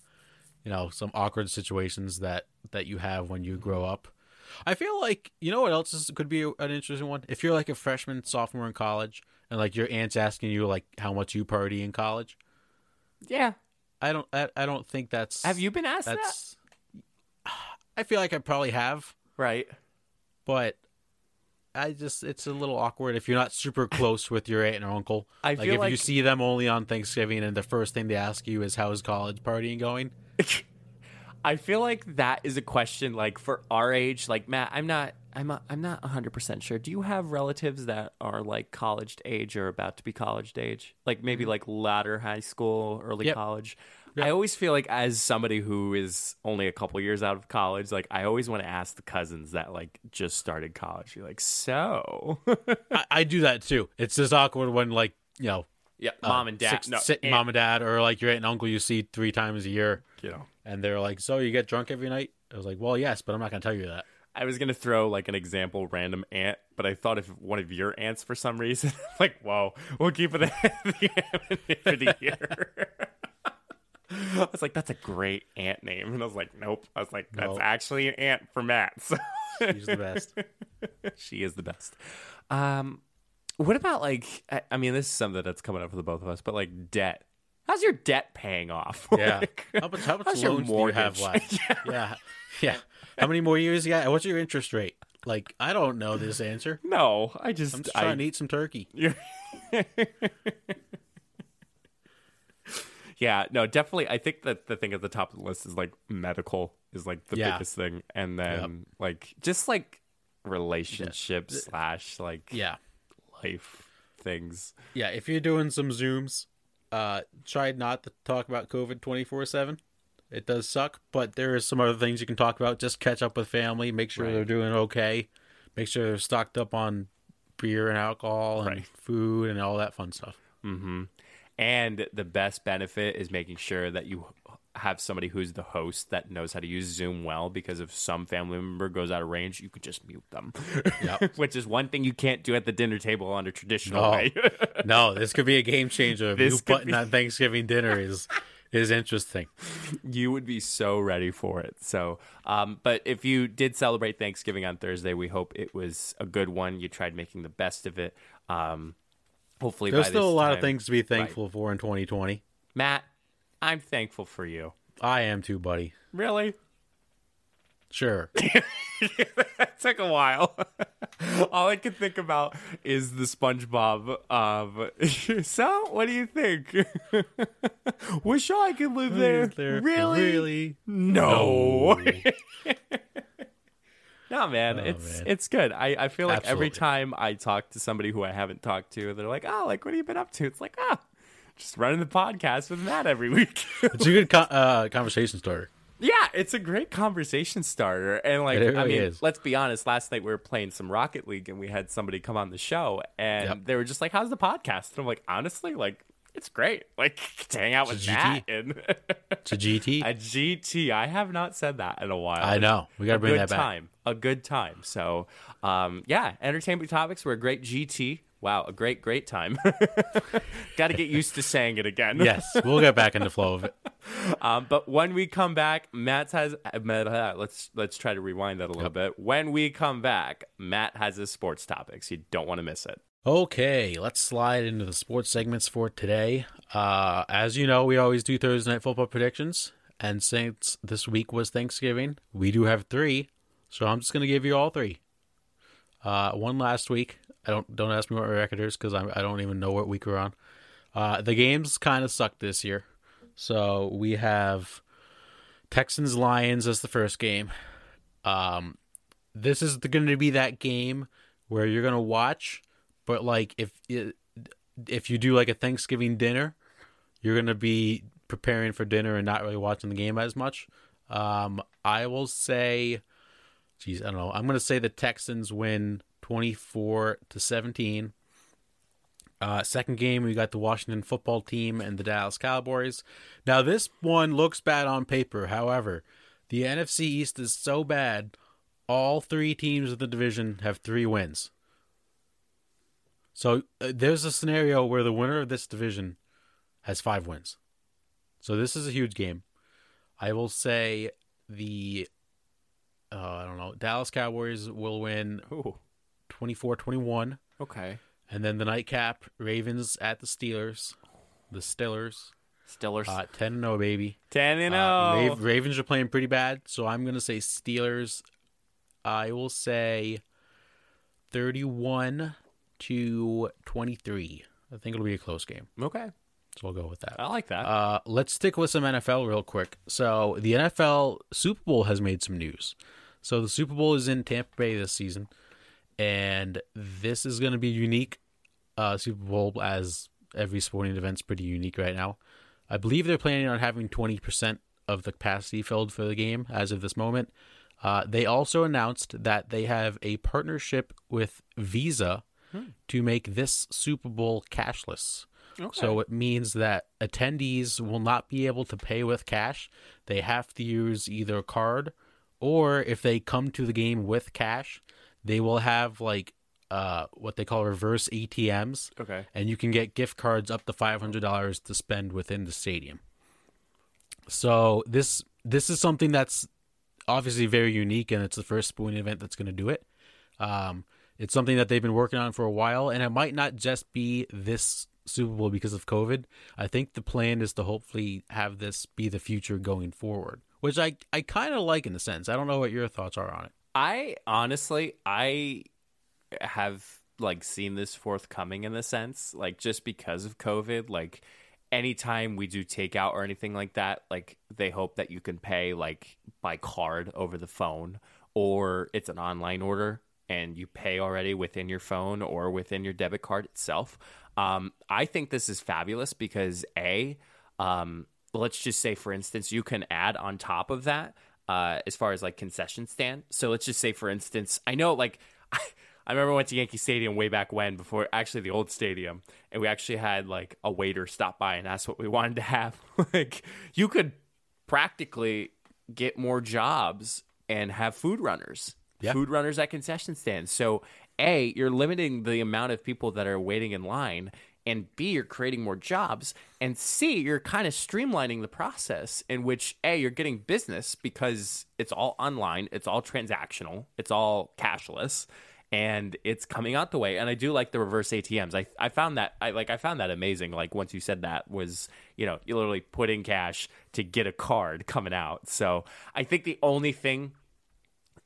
Speaker 2: you know some awkward situations that that you have when you grow up. I feel like you know what else is, could be an interesting one. If you're like a freshman, sophomore in college, and like your aunt's asking you like how much you party in college.
Speaker 1: Yeah.
Speaker 2: I don't. I, I don't think that's.
Speaker 1: Have you been asked that?
Speaker 2: That's. I feel like I probably have,
Speaker 1: Right.
Speaker 2: but I just it's a little awkward if you're not super close with your aunt and uncle.
Speaker 1: I
Speaker 2: like
Speaker 1: feel
Speaker 2: if you see them only on Thanksgiving and the first thing they ask you is how's college partying going.
Speaker 1: I feel like that is a question like for our age. Like Matt, I'm not. I'm. i I'm not 100 percent sure. Do you have relatives that are like college age or about to be college age? Like maybe like latter high school, early
Speaker 2: Mm-hmm. Yep.
Speaker 1: college.
Speaker 2: Yep.
Speaker 1: I always feel like as somebody who is only a couple years out of college, like I always want to ask the cousins that like just started college. You're like, so
Speaker 2: I, I do that too. It's just awkward when like you know
Speaker 1: yeah,
Speaker 2: uh,
Speaker 1: mom and dad,
Speaker 2: six-
Speaker 1: no,
Speaker 2: sit-
Speaker 1: aunt,
Speaker 2: mom and dad, or like your aunt and uncle you see three times a year,
Speaker 1: you know.
Speaker 2: and they're like, "So you get drunk every night?" I was like, "Well, yes, but I'm not gonna tell you that."
Speaker 1: I was gonna throw like an example random aunt, but I thought if one of your aunts for some reason, like, whoa, we'll keep it at the anonymity here. I was like, that's a great aunt name, and I was like, nope. I was like, that's
Speaker 2: No.
Speaker 1: actually an aunt for Matt. So
Speaker 2: He's the best.
Speaker 1: she is the best. Um, what about like? I, I mean, this is something that's coming up for the both of us, but like debt. How's your debt paying off?
Speaker 2: Yeah.
Speaker 1: Like,
Speaker 2: How much, how much
Speaker 1: how's your
Speaker 2: loans do you have left? yeah. yeah. How many more years you got? What's your interest rate? Like, I don't know this answer.
Speaker 1: no, I just,
Speaker 2: I'm just
Speaker 1: I,
Speaker 2: trying to eat some turkey.
Speaker 1: Yeah, no, definitely. I think that the thing at the top of the list is like medical is like the
Speaker 2: Yeah.
Speaker 1: biggest thing, and then like just like relationships slash like
Speaker 2: Yeah.
Speaker 1: life things.
Speaker 2: Yeah. If you're doing some Zooms, uh, try not to talk about COVID 24 7. It does suck, but there is some other things you can talk about. Just catch up with family, make sure
Speaker 1: Right.
Speaker 2: they're doing okay, make sure they're stocked up on beer and alcohol and
Speaker 1: Right.
Speaker 2: food and all that fun stuff.
Speaker 1: hmm And the best benefit is making sure that you have somebody who's the host that knows how to use Zoom well. Because if some family member goes out of range, you could just mute them.
Speaker 2: Yep.
Speaker 1: Which is one thing you can't do at the dinner table on a traditional
Speaker 2: No.
Speaker 1: way.
Speaker 2: no, this could be a game changer.
Speaker 1: This
Speaker 2: Mute button
Speaker 1: be-
Speaker 2: on Thanksgiving dinner is is interesting.
Speaker 1: you would be so ready for it. So, um, but if you did celebrate Thanksgiving on Thursday, we hope it was a good one. You tried making the best of it. Um, hopefully,
Speaker 2: There's still a lot of things to be thankful for in 2020.
Speaker 1: Matt, I'm thankful for you.
Speaker 2: I am too, buddy.
Speaker 1: Really,
Speaker 2: Sure.
Speaker 1: that took a while. All I could think about is the SpongeBob. Um, so, what do you think? Wish I could live there.
Speaker 2: There-
Speaker 1: Really?
Speaker 2: Really?
Speaker 1: No. No, man,
Speaker 2: Oh,
Speaker 1: it's
Speaker 2: man.
Speaker 1: it's good. I, I feel like every time I talk to somebody who I haven't talked to, they're like, "Oh, like what have you been up to?" It's like, ah, just running the podcast with Matt every week.
Speaker 2: It's a good co- uh, conversation starter.
Speaker 1: yeah, it's a great conversation starter, and like, I mean,
Speaker 2: is.
Speaker 1: let's be honest. Last night we were playing some Rocket League, and we had somebody come on the show, and
Speaker 2: Yep.
Speaker 1: they were just like, "How's the podcast?" And I'm like, honestly, like. It's great, like to hang out with
Speaker 2: a
Speaker 1: Matt and
Speaker 2: It's a GT.
Speaker 1: a GT. I have not said that in a while.
Speaker 2: I know. We got to
Speaker 1: a
Speaker 2: bring
Speaker 1: good
Speaker 2: that back.
Speaker 1: time. A good time. So, um, yeah, entertainment topics were a great GT. Wow, a great, great time. Got to get used to saying it again.
Speaker 2: Yes, we'll get back in the flow of it.
Speaker 1: Um, but when we come back, Matt has. Let's let's try to rewind that a little bit. When we come back, Matt has his sports topics. You don't want to miss it.
Speaker 2: Okay, let's slide into the sports segments for today. Uh, as you know, we always do Thursday night football predictions, and since this week was Thanksgiving, we do have three. So I'm just going to give you all three. Uh, one last week. I don't don't ask me what my record is because I don't even know what week we're on. Uh, the games kind of sucked this year, so we have Texans Lions as the first game. Um, this is going to be that game where you're going to watch, but like if if you do like a Thanksgiving dinner, you're to be preparing for dinner and not really watching the game as much. Um, I will say, geez, I don't know. I'm to say the Texans win 24 to 17. Uh, second game, we got the Washington football team and the Dallas Cowboys. Now, this one looks bad on paper. However, the NFC East is so bad, all three teams of the division have three wins. So uh, there's a scenario where the winner of this division has five wins. So this is a huge game. I will say the uh, I don't know Dallas Cowboys will win
Speaker 1: Ooh.
Speaker 2: 24-21
Speaker 1: Okay.
Speaker 2: and then the nightcap Ravens at the Steelers. The Steelers
Speaker 1: Stillers.
Speaker 2: uh, 10 0 baby.
Speaker 1: Ten and
Speaker 2: Uh,
Speaker 1: oh.
Speaker 2: Rav- Ravens are playing pretty bad, so I'm going to say Steelers. I will say 31 to 23. I think it'll be a close game.
Speaker 1: okay.
Speaker 2: So we'll go with that.
Speaker 1: I like that.
Speaker 2: Uh, let's stick with some NFL real quick. So the NFL Super Bowl has made some news. So the Super Bowl is in Tampa Bay this season, and this is going to be unique. Uh, Super Bowl as every sporting event's pretty unique right now. I believe they're planning on having twenty percent of the capacity filled for the game as of this moment. Uh, they also announced that they have a partnership with Visa to make this Super Bowl cashless.
Speaker 1: okay.
Speaker 2: So it means that attendees will not be able to pay with cash. They have to use either a card or if they come to the game with cash, they will have like uh what they call reverse ATMs
Speaker 1: okay.
Speaker 2: and you can get gift cards up to $500 to spend within the stadium. So this this is something that's obviously very unique and it's the first sporting event that's going to do it. Um, it's something that they've been working on for a while and it might not just be this Super Bowl because of COVID. I think the plan is to hopefully have this be the future going forward, which I I kind of like in a sense. I don't know what your thoughts are on it.
Speaker 1: I honestly, I have like seen this forthcoming in the sense, like just because of COVID, like anytime we do takeout or anything like that, like they hope that you can pay like by card over the phone or it's an online order and you pay already within your phone or within your debit card itself. Um, I think this is fabulous because a, um, let's just say for instance, you can add on top of that uh, as far as like concession stand. So let's just say for instance, I know like I remember I went to Yankee Stadium way back when, before actually the old stadium, and we actually had like a waiter stop by and ask what we wanted to have. like you could practically get more jobs and have food runners,
Speaker 2: Yeah.
Speaker 1: food runners at concession stands. So a, you're limiting the amount of people that are waiting in line. And B, you're creating more jobs. And C, you're kind of streamlining the process in which A, you're getting business because it's all online, it's all transactional, it's all cashless and it's coming out the way. And I do like the reverse ATMs. I I found that I like I found that amazing. Like once you said that was you know you literally put in cash to get a card coming out. So I think the only thing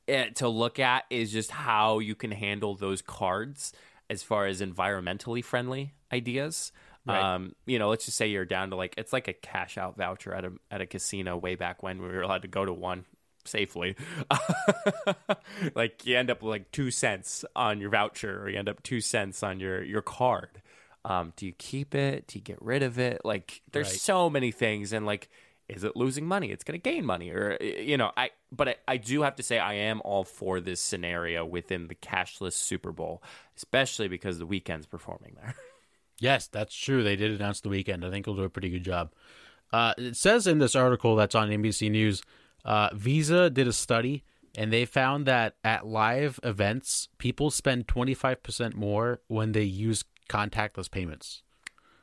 Speaker 1: eh, to look at is just how you can handle those cards as far as environmentally friendly ideas.
Speaker 2: Right.
Speaker 1: Um, you know, let's just say you're down to like it's like a cash out voucher at a at a casino way back when we were allowed to go to one safely. like you end up with like two cents on your voucher, or you end up two cents on your your card. Um, do you keep it? Do you get rid of it? Like, there's
Speaker 2: Right.
Speaker 1: so many things, and like, is it losing money? It's going to gain money, or you know, I. But I, I do have to say, I am all for this scenario within the cashless Super Bowl, especially because the Weeknd's performing there.
Speaker 2: Yes, that's true. They did announce the weekend. I think they'll do a pretty good job. Uh, it says in this article that's on NBC News, uh, Visa did a study and they found that at live events, people spend 25% more when they use contactless payments.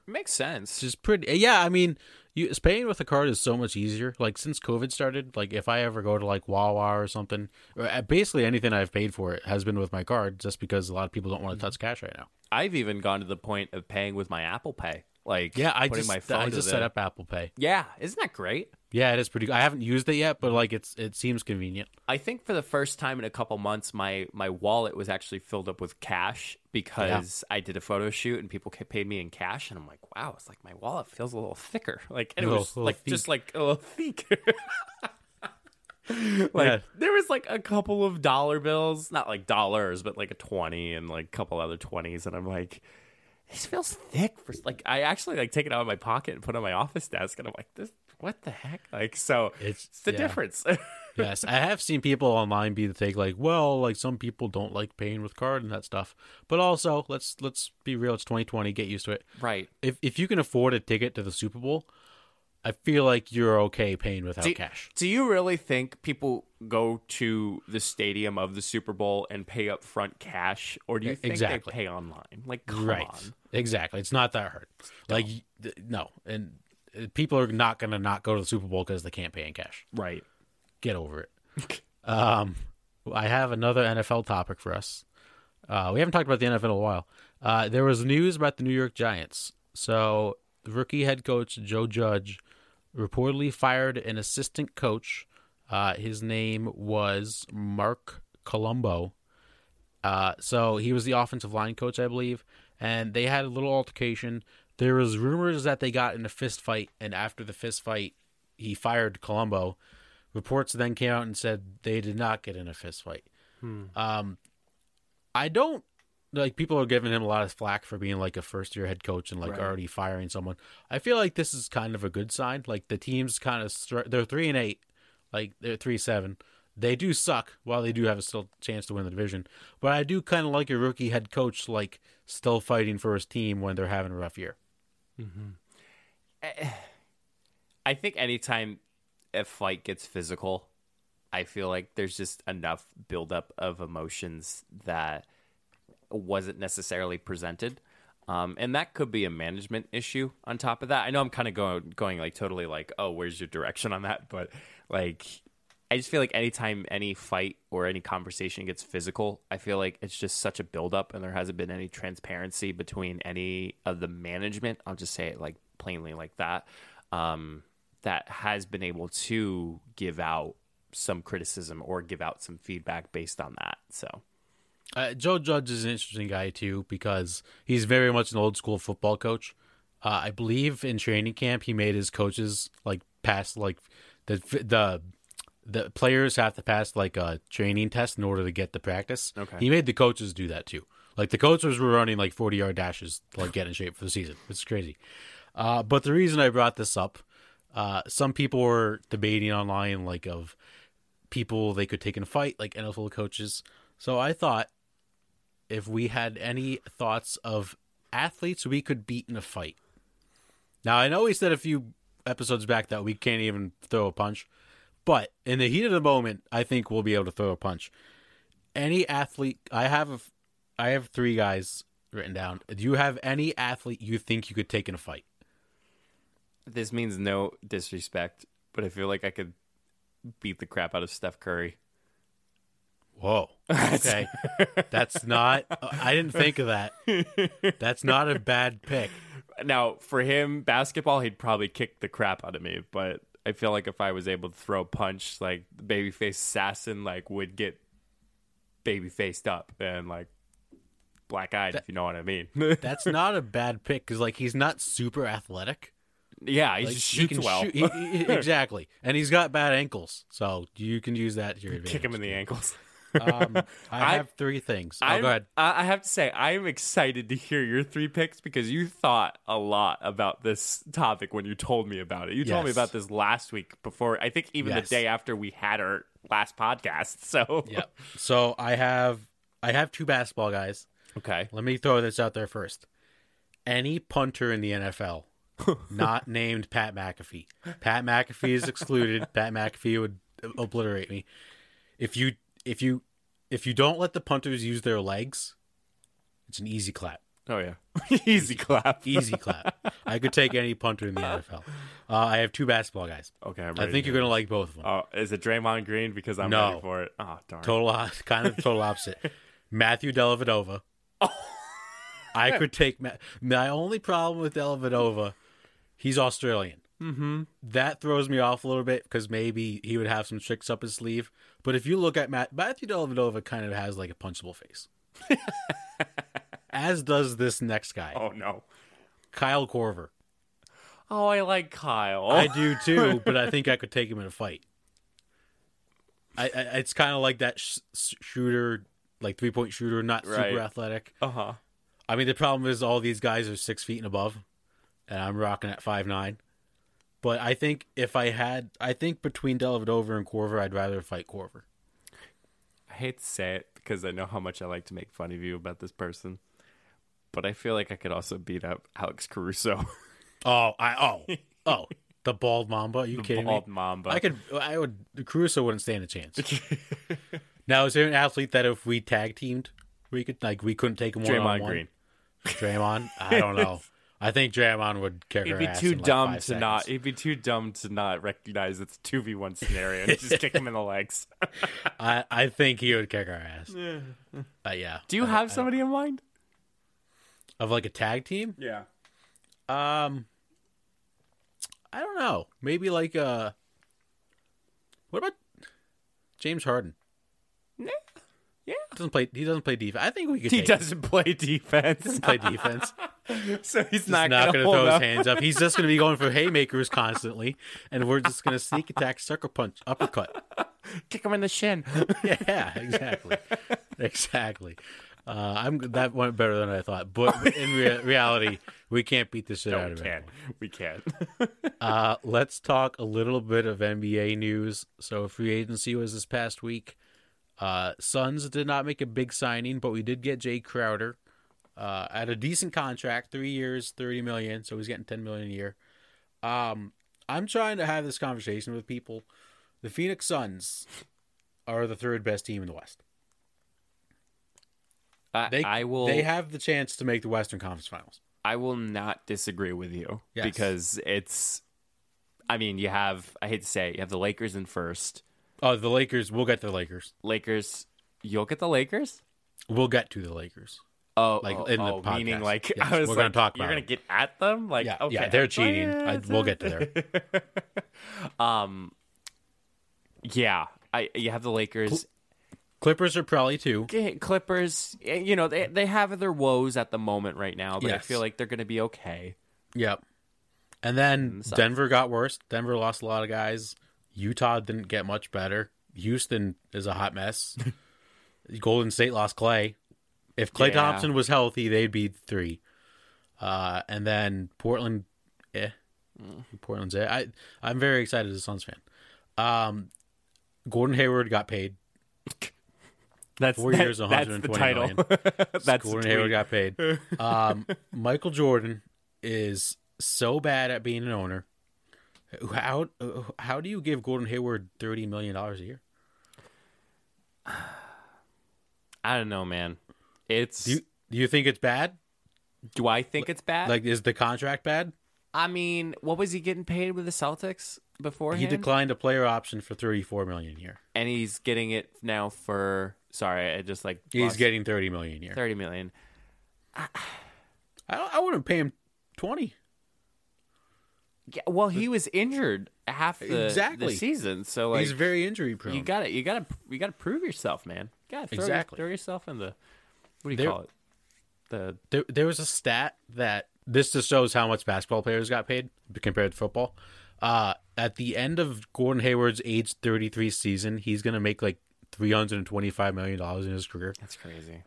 Speaker 1: Makes sense.
Speaker 2: Which is pretty, yeah, I mean, you, paying with a card is so much easier. Like, since COVID started, like, if I ever go to, like, Wawa or something, or uh, basically anything I've paid for it has been with my card just because a lot of people don't want to touch cash right now.
Speaker 1: I've even gone to the point of paying with my Apple Pay. Like,
Speaker 2: Yeah, I just,
Speaker 1: my phone
Speaker 2: I just set up Apple Pay.
Speaker 1: Yeah, isn't that great?
Speaker 2: Yeah, it is pretty. I haven't used it yet, but like it's it seems convenient.
Speaker 1: I think for the first time in a couple months, my my wallet was actually filled up with cash because I did a photo shoot and people paid me in cash, and I'm like, wow, it's like my wallet feels a little thicker, like and it was
Speaker 2: little
Speaker 1: like just like a little thicker. like
Speaker 2: Yeah.
Speaker 1: there was like a couple of dollar bills, not like dollars, but like a twenty and like a couple other twenties, and I'm like. This feels thick for like I actually like take it out of my pocket and put it on my office desk and I'm like this what the heck like so
Speaker 2: It's-
Speaker 1: it's the
Speaker 2: yeah.
Speaker 1: difference
Speaker 2: yes, I have seen people online be the take like, well, like some people don't like paying with card and that stuff. But also, let's let's be real. It's 2020. Get used to it.
Speaker 1: right
Speaker 2: If if you can afford a ticket to the Super Bowl, I feel like you're okay paying without
Speaker 1: Do-
Speaker 2: cash.
Speaker 1: Do you really think people go to the stadium of the Super Bowl and pay up front cash, or do you think
Speaker 2: Exactly.
Speaker 1: they pay online? Like, come
Speaker 2: right.
Speaker 1: on.
Speaker 2: Exactly. It's not that hard. Like no, and people are not going to not go to the Super Bowl because they can't pay in cash.
Speaker 1: Right.
Speaker 2: Get over it. um, I have another NFL topic for us. Uh, we haven't talked about the NFL in a while. Uh, there was news about the New York Giants. So, rookie head coach Joe Judge reportedly fired an assistant coach. Uh, his name was Marc Colombo. Uh, so he was the offensive line coach, I believe, and they had a little altercation. There was rumors that they got in a fist fight, and after the fist fight, he fired Colombo. Reports then came out and said they did not get in a fist fight. Um, I don't like people are giving him a lot of flack for being like a first year head coach and like
Speaker 1: Right.
Speaker 2: already firing someone. I feel like this is kind of a good sign. Like the team's kind of str- they're three and eight, like they're three seven. They do suck while they do have a still chance to win the division. But I do kind of like a rookie head coach like still fighting for his team when they're having a rough year.
Speaker 1: I think anytime a fight gets physical, I feel like there's just enough buildup of emotions that wasn't necessarily presented. Um, and that could be a management issue on top of that. I know I'm kind of going going like totally like, oh, where's your direction on that? But like I just feel like anytime any fight or any conversation gets physical, I feel like it's just such a buildup and there hasn't been any transparency between any of the management. I'll just say it like plainly like that. Um, that has been able to give out some criticism or give out some feedback based on that. So
Speaker 2: Uh, Joe Judge is an interesting guy too because he's very much an old school football coach. Uh, I believe in training camp he made his coaches like pass like the the the players have to pass like a training test in order to get the practice.
Speaker 1: Okay.
Speaker 2: He made the coaches do that too. Like the coaches were running like forty yard dashes to like get in shape for the season. It's crazy. Uh, but the reason I brought this up, uh, some people were debating online like of people they could take in a fight, like NFL coaches. So I thought if we had any thoughts of athletes we could beat in a fight. Now I know we said a few episodes back that we can't even throw a punch, but in the heat of the moment, I think we'll be able to throw a punch. Any athlete, I have, a, I have three guys written down. Do you have any athlete you think you could take in a fight?
Speaker 1: this means no disrespect, but I feel like I could beat the crap out of Steph Curry.
Speaker 2: Whoa. Okay. That's not, I didn't think of that. That's not a bad pick.
Speaker 1: Now, for him, basketball, he'd probably kick the crap out of me, but I feel like if I was able to throw a punch, like the babyface assassin, like would get baby faced up and like black eyed, if you know what I mean.
Speaker 2: That's not a bad pick because, like, he's not super athletic.
Speaker 1: yeah, he
Speaker 2: Like,
Speaker 1: just
Speaker 2: he
Speaker 1: shoots
Speaker 2: can
Speaker 1: well.
Speaker 2: shoot- he- he- exactly. And he's got bad ankles. So you can use that to your advantage.
Speaker 1: Kick him in the ankles.
Speaker 2: Um, I,
Speaker 1: I-
Speaker 2: have three things. Oh,
Speaker 1: I'm-
Speaker 2: go ahead.
Speaker 1: I I have to say, I am excited to hear your three picks because you thought a lot about this topic when you told me about it. You told me about this last week before, I think even
Speaker 2: Yes.
Speaker 1: the day after we had our last podcast. So,
Speaker 2: Yep. So I have I have two basketball guys.
Speaker 1: okay.
Speaker 2: Let me throw this out there first. Any punter in the NFL not named Pat McAfee. Pat McAfee is excluded. Pat McAfee would obliterate me. If you if you if you don't let the punters use their legs, it's an easy clap.
Speaker 1: Oh, yeah. Easy clap.
Speaker 2: Easy clap. I could take any punter in the NFL. Uh, I have two basketball guys.
Speaker 1: Okay, I'm
Speaker 2: I think you're gonna like both of them.
Speaker 1: Oh, is it Draymond Green? Because I'm
Speaker 2: No.
Speaker 1: ready for it. Oh, darn.
Speaker 2: Total, kind of total opposite. Matthew Dellavedova. I could take Ma- my only problem with Dellavedova. He's Australian. Mm-hmm. That throws me off a little bit because maybe he would have some tricks up his sleeve. But if you look at Matt, Matthew Dellavedova, kind of has like a punchable face. As does this next guy,
Speaker 1: Oh, no.
Speaker 2: Kyle Korver.
Speaker 1: Oh, I like Kyle.
Speaker 2: I do too, but I think I could take him in a fight. I, I it's kind of like that sh- shooter, like three point shooter, not
Speaker 1: Right.
Speaker 2: super athletic.
Speaker 1: Uh huh.
Speaker 2: I mean, the problem is all these guys are six feet and above, and I'm rocking at five nine. But I think if I had, I think between Dellavedova and Korver, I'd rather fight Korver.
Speaker 1: I hate to say it because I know how much I like to make fun of you about this person, but I feel like I could also beat up Alex Caruso,
Speaker 2: Oh, I oh oh the bald mamba. Are you
Speaker 1: the
Speaker 2: kidding
Speaker 1: bald
Speaker 2: me?
Speaker 1: Mamba.
Speaker 2: I could, I would. Caruso wouldn't stand a chance. now, is there an athlete that if we tag teamed, we could like we couldn't take him one on
Speaker 1: Draymond
Speaker 2: one?
Speaker 1: Green.
Speaker 2: Draymond? I don't know. I think Draymond would kick
Speaker 1: He'd
Speaker 2: her
Speaker 1: be
Speaker 2: ass
Speaker 1: too
Speaker 2: like
Speaker 1: dumb to
Speaker 2: seconds.
Speaker 1: not. He'd be too dumb to not recognize it's a two v one scenario and just kick him in the legs.
Speaker 2: I, I think he would kick our ass. Uh, yeah.
Speaker 1: Do you
Speaker 2: I-
Speaker 1: have
Speaker 2: I-
Speaker 1: somebody in mind?
Speaker 2: of like a tag team?
Speaker 1: Yeah.
Speaker 2: Um, I don't know. Maybe like uh, what about James Harden?
Speaker 1: Yeah. Yeah.
Speaker 2: Doesn't play. He doesn't play defense. I think we could.
Speaker 1: He
Speaker 2: take
Speaker 1: doesn't play defense.
Speaker 2: Doesn't play defense.
Speaker 1: so he's
Speaker 2: He's
Speaker 1: not,
Speaker 2: not,
Speaker 1: gonna,
Speaker 2: going to
Speaker 1: hold
Speaker 2: throw his hands up. He's just going to be going for haymakers constantly, and we're just going to sneak attack, sucker punch, uppercut.
Speaker 1: Kick him in the shin.
Speaker 2: Yeah, exactly, exactly. Uh, I'm that went better than I thought, but in rea- reality, we can't beat the shit out
Speaker 1: we
Speaker 2: of it.
Speaker 1: can't. We can't.
Speaker 2: Uh, let's talk a little bit of NBA news. So, free agency was this past week. Uh, Suns did not make a big signing, but we did get Jae Crowder uh, at a decent contract, three years, thirty million. So he's getting ten million a year. Um, I'm trying to have this conversation with people. The Phoenix Suns are the third best team in the West.
Speaker 1: I,
Speaker 2: They
Speaker 1: I will.
Speaker 2: They have the chance to make the Western Conference Finals.
Speaker 1: I will not disagree with you
Speaker 2: Yes.
Speaker 1: because it's. I mean, you have. I hate to say it. You have the Lakers in first.
Speaker 2: Oh, the Lakers. We'll get the Lakers.
Speaker 1: Lakers. You'll get the Lakers.
Speaker 2: We'll get to the Lakers.
Speaker 1: Oh,
Speaker 2: Like,
Speaker 1: oh,
Speaker 2: in the
Speaker 1: oh, meaning like
Speaker 2: Yes,
Speaker 1: I was
Speaker 2: we're gonna
Speaker 1: like,
Speaker 2: talk
Speaker 1: you're gonna
Speaker 2: it.
Speaker 1: get at them. Like,
Speaker 2: Yeah,
Speaker 1: okay,
Speaker 2: yeah, they're
Speaker 1: Oh,
Speaker 2: cheating.
Speaker 1: yeah,
Speaker 2: I- we'll get to there.
Speaker 1: um, yeah, I you have the Lakers.
Speaker 2: Clippers are probably
Speaker 1: too. Clippers, eh, you know, they they have their woes at the moment right now, but I feel like they're going to be okay.
Speaker 2: Yep. And then. Denver got worse. Denver lost a lot of guys. Utah didn't get much better. Houston is a hot mess. Golden State lost Clay. If Clay
Speaker 1: Yeah.
Speaker 2: Thompson was healthy, they'd be three. Uh, and then Portland, eh. Portland's eh. I I'm very excited as a Suns fan. Um, Gordon Hayward got paid.
Speaker 1: That's
Speaker 2: Four
Speaker 1: that-
Speaker 2: years,
Speaker 1: that's the title.
Speaker 2: million.
Speaker 1: that's
Speaker 2: Gordon Hayward got paid. Um, Michael Jordan is so bad at being an owner. How how do you give Gordon Hayward thirty million dollars a year?
Speaker 1: I don't know, man. It's
Speaker 2: Do you do you think it's bad?
Speaker 1: do I think it's bad?
Speaker 2: Like, is the contract bad?
Speaker 1: I mean, what was he getting paid with the Celtics before?
Speaker 2: He declined a player option for thirty four million a year.
Speaker 1: and he's getting it now for. Sorry, I just like
Speaker 2: He's getting thirty million a year.
Speaker 1: thirty million.
Speaker 2: I I wouldn't pay him twenty.
Speaker 1: Yeah, well, he was injured half the,
Speaker 2: Exactly.
Speaker 1: the season, so like
Speaker 2: He's very injury prone.
Speaker 1: you got to you got to you got to prove yourself, man. You got to throw,
Speaker 2: Exactly.
Speaker 1: throw yourself in the what do you
Speaker 2: There-
Speaker 1: call it? The
Speaker 2: there, there was a stat that this just shows how much basketball players got paid compared to football. Uh, at the end of Gordon Hayward's age 33 season, he's going to make like $325 million in his career.
Speaker 1: that's crazy.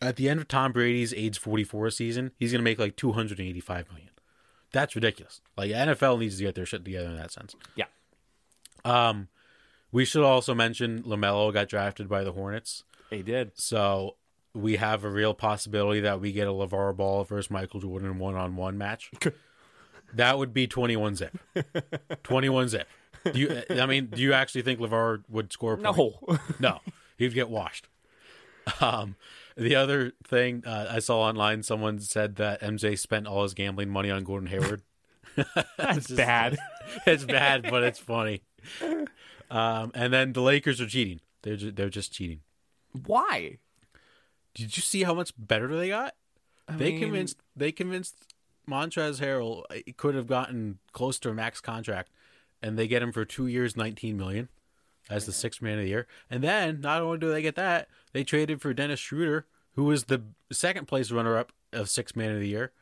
Speaker 2: At the end of Tom Brady's age 44 season, he's going to make like 285 million. That's ridiculous. Like NFL needs to get their shit together in that sense.
Speaker 1: Yeah.
Speaker 2: Um, we should also mention LaMelo got drafted by the Hornets.
Speaker 1: He did.
Speaker 2: So we have a real possibility that we get a LeVar Ball versus Michael Jordan one on one match. that would be 21 zip. 21 zip. Do you, I mean, do you actually think LeVar would score a point?
Speaker 1: No.
Speaker 2: No, he'd get washed. Um, the other thing uh, I saw online, someone said that MJ spent all his gambling money on Gordon Hayward.
Speaker 1: That's bad.
Speaker 2: it's bad, but it's funny. Um, and then the Lakers are cheating. They're ju- they're just cheating.
Speaker 1: Why?
Speaker 2: Did you see how much better they got? they
Speaker 1: mean-
Speaker 2: convinced they convinced Montrez Harrell uh, could have gotten close to a max contract, and they get him for two years, nineteen million, as the sixth man of the year. And then not only do they get that, they traded for Dennis Schroeder, who was the second place runner up of sixth man of the year,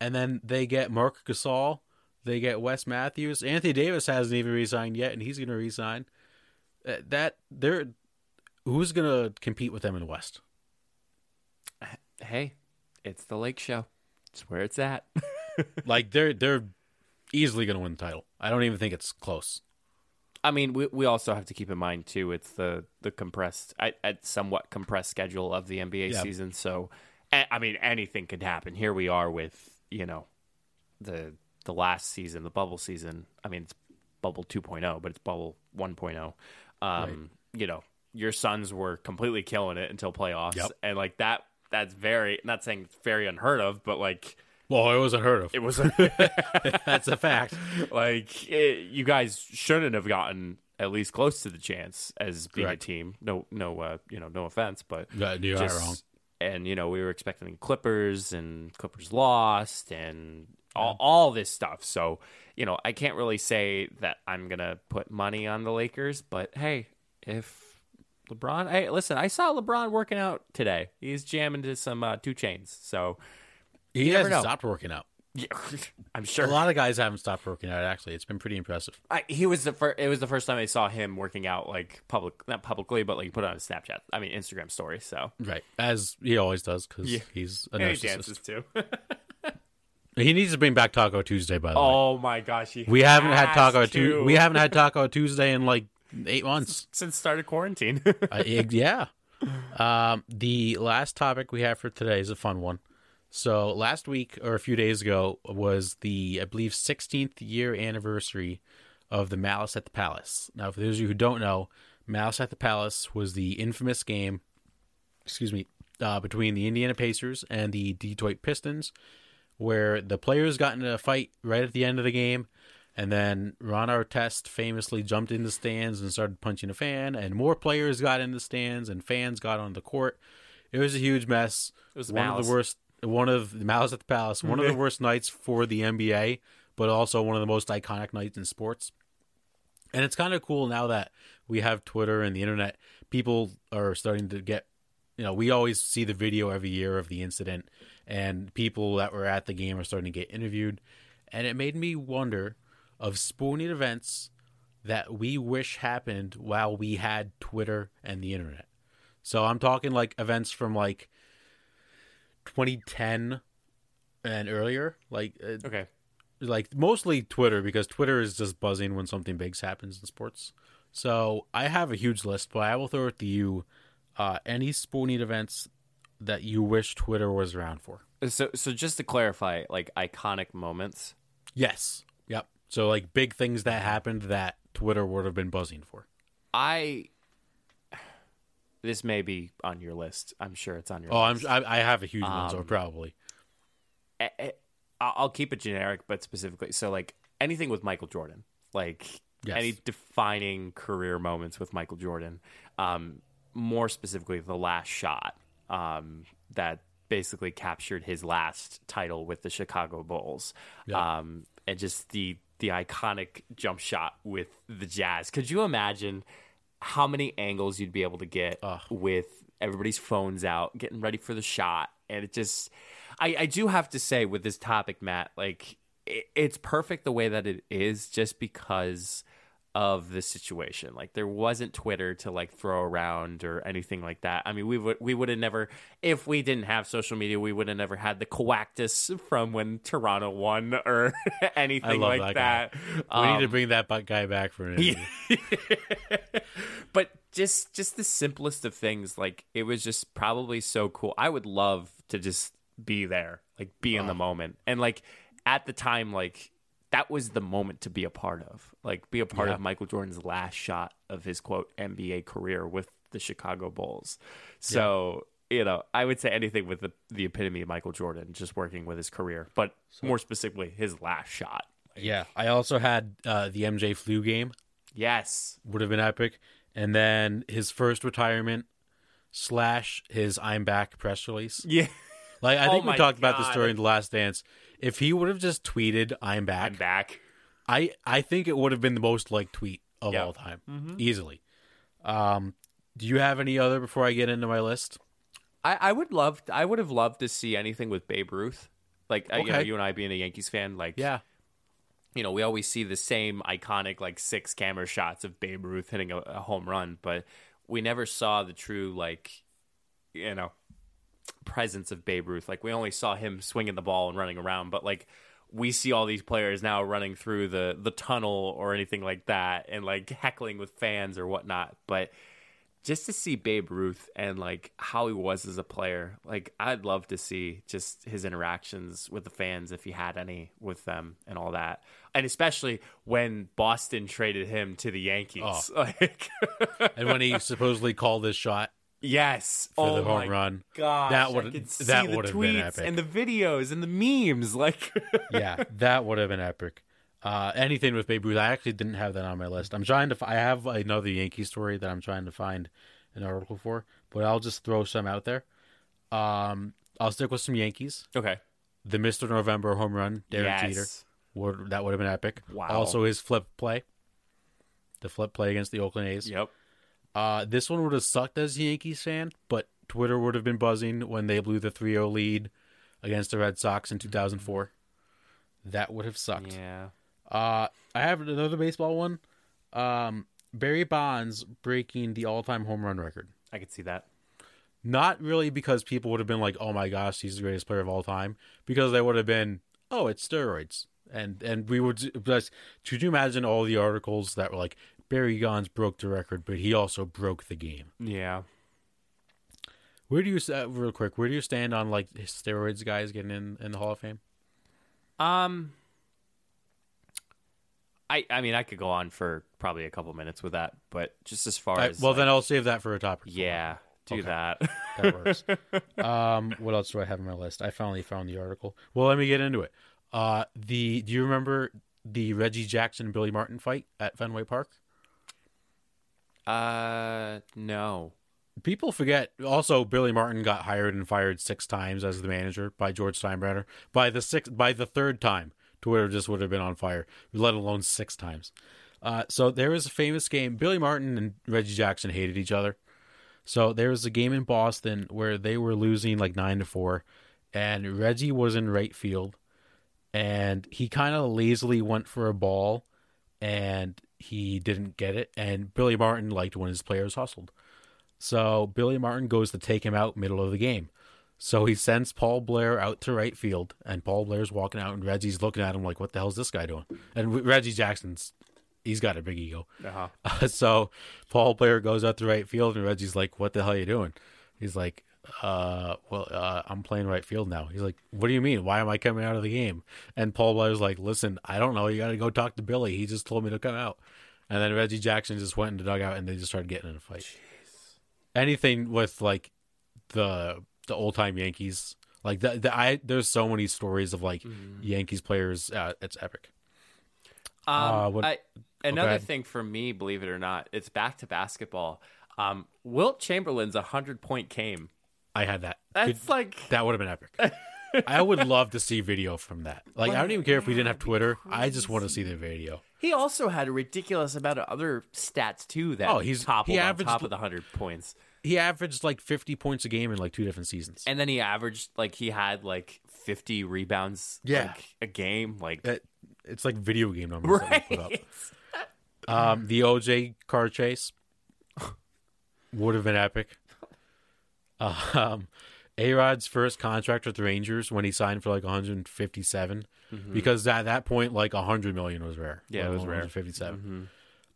Speaker 2: and then they get Marc Gasol, they get Wes Matthews, Anthony Davis hasn't even resigned yet, and he's going to resign. Uh, That they're who's going to compete with them in the West?
Speaker 1: Hey, it's the Lake Show. It's where it's at.
Speaker 2: like they're they're easily going to win the title. I don't even think it's close.
Speaker 1: I mean, we we also have to keep in mind too. It's the the compressed, I, I somewhat compressed schedule of the NBA
Speaker 2: Yeah.
Speaker 1: season. So, a- I mean, anything could happen. Here we are with you know, the the last season, the bubble season. I mean, it's bubble 2.0, but it's bubble 1.0. Um, You know, your Suns were completely killing it until playoffs,
Speaker 2: Yep.
Speaker 1: and like that. That's very not saying it's very unheard of, but like
Speaker 2: Well, it was unheard of.
Speaker 1: It was
Speaker 2: That's a fact.
Speaker 1: like it, you guys shouldn't have gotten at least close to the chance as being
Speaker 2: Correct.
Speaker 1: a team. No, no, uh, you know, no offense, but
Speaker 2: Yeah, you are wrong.
Speaker 1: And you know, we were expecting Clippers, and Clippers lost, and all, all this stuff. So you know, I can't really say that I'm gonna put money on the Lakers. But hey, if LeBron, hey, listen, I saw LeBron working out today. He's jamming to some uh, 2 Chainz. So
Speaker 2: He hasn't
Speaker 1: know.
Speaker 2: stopped working out.
Speaker 1: yeah, I'm sure.
Speaker 2: A lot of guys haven't stopped working out. Actually, it's been pretty impressive.
Speaker 1: I, he was the first. It was the first time I saw him working out like public, not publicly, but like put on a Snapchat. I mean Instagram story. So
Speaker 2: Right, as he always does, because
Speaker 1: Yeah.
Speaker 2: he's a
Speaker 1: and he
Speaker 2: narcissist.
Speaker 1: dances too.
Speaker 2: He needs to bring back Taco Tuesday. By the way,
Speaker 1: oh my gosh,
Speaker 2: we haven't had Taco
Speaker 1: to.
Speaker 2: Tu- We haven't had Taco Tuesday in like eight months.
Speaker 1: since started quarantine.
Speaker 2: uh, yeah. Um, the last topic we have for today is a fun one. So last week or a few days ago was the I believe 16th year anniversary of the Malice at the Palace. Now, for those of you who don't know, Malice at the Palace was the infamous game. Excuse me, uh, between the Indiana Pacers and the Detroit Pistons, where the players got into a fight right at the end of the game, and then Ron Artest famously jumped in the stands and started punching a fan, and more players got in the stands, and fans got on the court. It was a huge mess.
Speaker 1: It was
Speaker 2: one
Speaker 1: Malice.
Speaker 2: of the worst. One of the Malice at the Palace. One of the worst nights for the NBA, but also one of the most iconic nights in sports. And it's kind of cool now that we have Twitter and the internet. People are starting to get, you know, we always see the video every year of the incident, and people that were at the game are starting to get interviewed. And it made me wonder of sporting events that we wish happened while we had Twitter and the internet. So I'm talking like events from like 2010 and earlier, like uh,
Speaker 1: okay,
Speaker 2: like mostly Twitter because Twitter is just buzzing when something big happens in sports. So I have a huge list, but I will throw it to you. Uh, any sporting events that you wish Twitter was around for?
Speaker 1: so so just to clarify, like iconic moments.
Speaker 2: Yes. Yep. So like big things that happened that Twitter would have been buzzing for.
Speaker 1: I this may be on your list. I'm sure it's on your.
Speaker 2: Oh, I'm
Speaker 1: list.
Speaker 2: I, I have a huge one, so
Speaker 1: Um,
Speaker 2: probably.
Speaker 1: I- I'll keep it generic, but specifically, so like anything with Michael Jordan, like
Speaker 2: Yes.
Speaker 1: any defining career moments with Michael Jordan. Um, more specifically, the last shot um, that basically captured his last title with the Chicago Bulls,
Speaker 2: Yeah.
Speaker 1: um, and just the the iconic jump shot with the Jazz. Could you imagine how many angles you'd be able to get
Speaker 2: Ugh.
Speaker 1: with everybody's phones out, getting ready for the shot, and it just. I, I do have to say with this topic, Matt, like it, it's perfect the way that it is, just because of the situation. Like there wasn't Twitter to like throw around or anything like that. I mean, we would we would have never if we didn't have social media, we would have never had the coactus from when Toronto won or anything like
Speaker 2: that
Speaker 1: that.
Speaker 2: we need to
Speaker 1: Um,
Speaker 2: bring that guy back for an interview.
Speaker 1: but just just the simplest of things like it was just probably so cool. I would love to just be there like be in the moment. And like at the time like that was the moment to be a part of like be a part
Speaker 2: Yeah.
Speaker 1: of michael jordan's last shot of his quote nba career with the chicago bulls. So you know i would say anything with the, the epitome of michael jordan just working with his career but more specifically his last shot.
Speaker 2: Yeah. I also had uh, the MJ flu game
Speaker 1: yes
Speaker 2: would have been epic, and then his first retirement slash his I'm back press release.
Speaker 1: yeah
Speaker 2: Like I
Speaker 1: Oh
Speaker 2: think we
Speaker 1: my
Speaker 2: talked about the
Speaker 1: God.
Speaker 2: story in the Last Dance. If he would have just tweeted "I'm back,"
Speaker 1: i'm back
Speaker 2: I I think it would have been the most liked tweet of
Speaker 1: Yeah.
Speaker 2: all time, easily. Um, do you have any other before I get into my list?
Speaker 1: I, I would love I would have loved to see anything with Babe Ruth. Like uh, you know, you and I being a Yankees fan, like
Speaker 2: Yeah,
Speaker 1: you know, we always see the same iconic like six camera shots of Babe Ruth hitting a, a home run, but we never saw the true like you know presence of Babe Ruth. Like we only saw him swinging the ball and running around, but like we see all these players now running through the the tunnel or anything like that, and like heckling with fans or whatnot. But just to see Babe Ruth and like how he was as a player, like I'd love to see just his interactions with the fans if he had any with them and all that. And especially when Boston traded him to the Yankees. Like
Speaker 2: and when he supposedly called this shot
Speaker 1: Yes.
Speaker 2: for
Speaker 1: oh
Speaker 2: the home
Speaker 1: my
Speaker 2: rn
Speaker 1: gosh.
Speaker 2: That would- that would have been epic.
Speaker 1: and the videos and the memes. Like,
Speaker 2: yeah, that would have been epic. Uh, anything with Babe Ruth, I actually didn't have that on my list. I'm trying to. f- I have another Yankee story that I'm trying to find an article for, but I'll just throw some out there. Um, I'll stick with some Yankees.
Speaker 1: okay.
Speaker 2: The Mister November home run, Derek Jeter. Would, that would have been epic.
Speaker 1: Wow.
Speaker 2: Also, his flip play, the flip play against the Oakland A's.
Speaker 1: Yep.
Speaker 2: Uh, this one would have sucked as a Yankees fan, but Twitter would have been buzzing when they blew the 3-0 lead against the Red Sox in 2004. That would have sucked.
Speaker 1: Yeah.
Speaker 2: Uh, I have another baseball one. Um, Barry Bonds breaking the all-time home run record.
Speaker 1: I could see that.
Speaker 2: Not really because people would have been like, "Oh my gosh, he's the greatest player of all time," because they would have been, "Oh, it's steroids," and and we would. But could you imagine all the articles that were like, "Barry Bonds broke the record, but he also broke the game."
Speaker 1: Yeah.
Speaker 2: Where do you uh, real quick? Where do you stand on like steroids guys getting in in the Hall of Fame?
Speaker 1: Um. I I mean I could go on for probably a couple minutes with that, but just as far
Speaker 2: I-
Speaker 1: as
Speaker 2: well,
Speaker 1: like-
Speaker 2: then I'll save that for a topic.
Speaker 1: yeah, do
Speaker 2: Okay.
Speaker 1: that.
Speaker 2: that works. um, what else do I have on my list? I finally found the article. Well, let me get into it. Uh, the do you remember the Reggie Jackson Billy Martin fight at Fenway Park?
Speaker 1: uh, no.
Speaker 2: People forget. Also, Billy Martin got hired and fired six times as the manager by George Steinbrenner. By the sixth, by the third time, Twitter just would have been on fire. Let alone six times. Uh, so there was a famous game. Billy Martin and Reggie Jackson hated each other. So there was a game in Boston where they were losing like nine to four, and Reggie was in right field, and he kind of lazily went for a ball, and he didn't get it. And Billy Martin liked when his players hustled. So Billy Martin goes to take him out middle of the game. So he sends Paul Blair out to right field, and Paul Blair's walking out, and Reggie's looking at him like, "What the hell's this guy doing?" And Reggie Jackson's, he's got a big ego.
Speaker 1: Uh-huh.
Speaker 2: so Paul Blair goes out to right field, and Reggie's like, "What the hell are you doing?" He's like, "Uh, well, uh, I'm playing right field now." He's like, "What do you mean? Why am I coming out of the game?" And Paul Blair's like, "Listen, I don't know. You got to go talk to Billy. He just told me to come out." And then Reggie Jackson just went in the dugout, and they just started getting in a fight. Jeez. Anything with like the the old time Yankees, like the, the I there's so many stories of like Yankees players. Uh, it's epic.
Speaker 1: Um,
Speaker 2: Uh, what-
Speaker 1: I, another
Speaker 2: ahead.
Speaker 1: thing for me, believe it or not, it's back to basketball. Um, Wilt Chamberlain's hundred point game.
Speaker 2: I had that.
Speaker 1: That's
Speaker 2: Could-
Speaker 1: like
Speaker 2: That would have been epic. I would love to see video from that. Like, I don't even care if we didn't have Twitter. I just want to see the video.
Speaker 1: he also had a ridiculous amount of other stats too. That
Speaker 2: Oh, he's-
Speaker 1: toppled
Speaker 2: he averaged-
Speaker 1: top of the hundred points,
Speaker 2: He averaged like 50 points a game in like two different seasons.
Speaker 1: and then he averaged like he had like fifty rebounds,
Speaker 2: Yeah.
Speaker 1: like, a game. Like
Speaker 2: It- it's like video game numbers that we put up.
Speaker 1: right,
Speaker 2: Um, the OJ car chase would have been epic. Um, A Rod's first contract with the Rangers when he signed for like 157, because at that point, like 100 million was rare.
Speaker 1: Mm-hmm. Yeah,
Speaker 2: let
Speaker 1: it was
Speaker 2: alone
Speaker 1: rare.
Speaker 2: 157.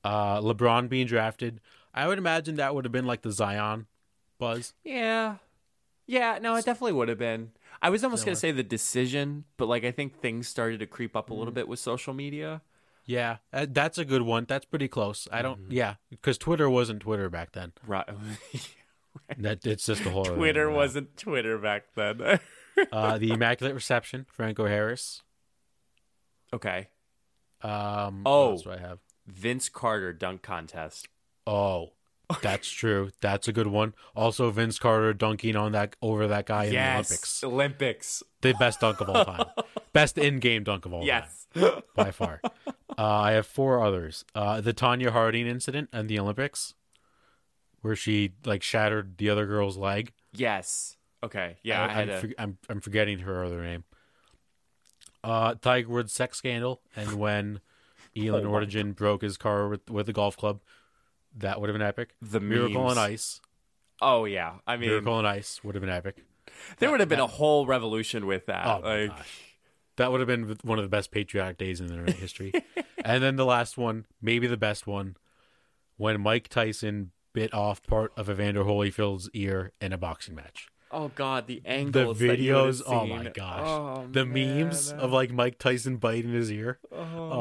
Speaker 2: Uh, LeBron being drafted, I would imagine that would have been like the Zion buzz.
Speaker 1: yeah, yeah. No, it definitely would have been. I was almost gonna say the decision, but like I think things started to creep up a
Speaker 2: Mm-hmm.
Speaker 1: little bit with social media.
Speaker 2: Yeah, uh, that's a good one. That's pretty close. I don't. Yeah, because Twitter wasn't Twitter back then.
Speaker 1: Right.
Speaker 2: That it's just a whole.
Speaker 1: Twitter
Speaker 2: thing
Speaker 1: wasn't Twitter back then.
Speaker 2: uh, the Immaculate Reception, Franco Harris.
Speaker 1: okay.
Speaker 2: Um,
Speaker 1: Oh.
Speaker 2: what else do I have?
Speaker 1: Vince Carter dunk contest.
Speaker 2: Oh, that's true. That's a good one. Also, Vince Carter dunking on that over that guy in the Olympics.
Speaker 1: Olympics.
Speaker 2: The best dunk of all time. best in-game dunk of all
Speaker 1: Yes.
Speaker 2: time by far. Uh, I have four others. Uh, the Tonya Harding incident and the Olympics, where she like shattered the other girl's leg.
Speaker 1: yes. Okay. Yeah, I,
Speaker 2: am
Speaker 1: a,
Speaker 2: for- I'm I'm forgetting her other name. Uh, Tiger Woods sex scandal, and when Elon
Speaker 1: Oh
Speaker 2: Origin broke his car with with a golf club, that would have been epic.
Speaker 1: the
Speaker 2: Miracle
Speaker 1: memes.
Speaker 2: on Ice,
Speaker 1: Oh yeah. I mean,
Speaker 2: Miracle on Ice would have been epic.
Speaker 1: there would have been a whole revolution with that.
Speaker 2: Oh my
Speaker 1: like,
Speaker 2: gosh. That would have been one of the best patriotic days in internet history. and then the last one, maybe the best one, when Mike Tyson bit off part of Evander Holyfield's ear in a boxing match.
Speaker 1: oh god, the
Speaker 2: The
Speaker 1: angles. that you
Speaker 2: videos, oh my gosh.
Speaker 1: Oh,
Speaker 2: the memes of like Mike Tyson biting his ear.
Speaker 1: Oh,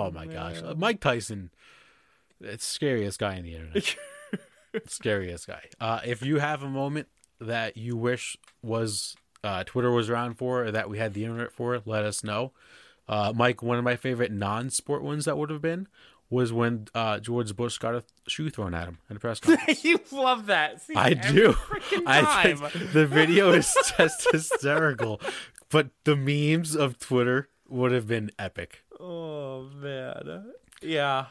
Speaker 2: Oh, my gosh. Uh, Mike Tyson, it's scariest guy in the internet. Scariest guy. Uh, if you have a moment that you wish was uh, Twitter was around for, or that we had the internet for, let us know. Uh, Mike, one of my favorite non-sport ones that would have been was when uh, George Bush got a shoe thrown at him in a press conference.
Speaker 1: you love that. See,
Speaker 2: I do. I think the video is just hysterical, but the memes of Twitter would have been epic.
Speaker 1: Oh man. Yeah.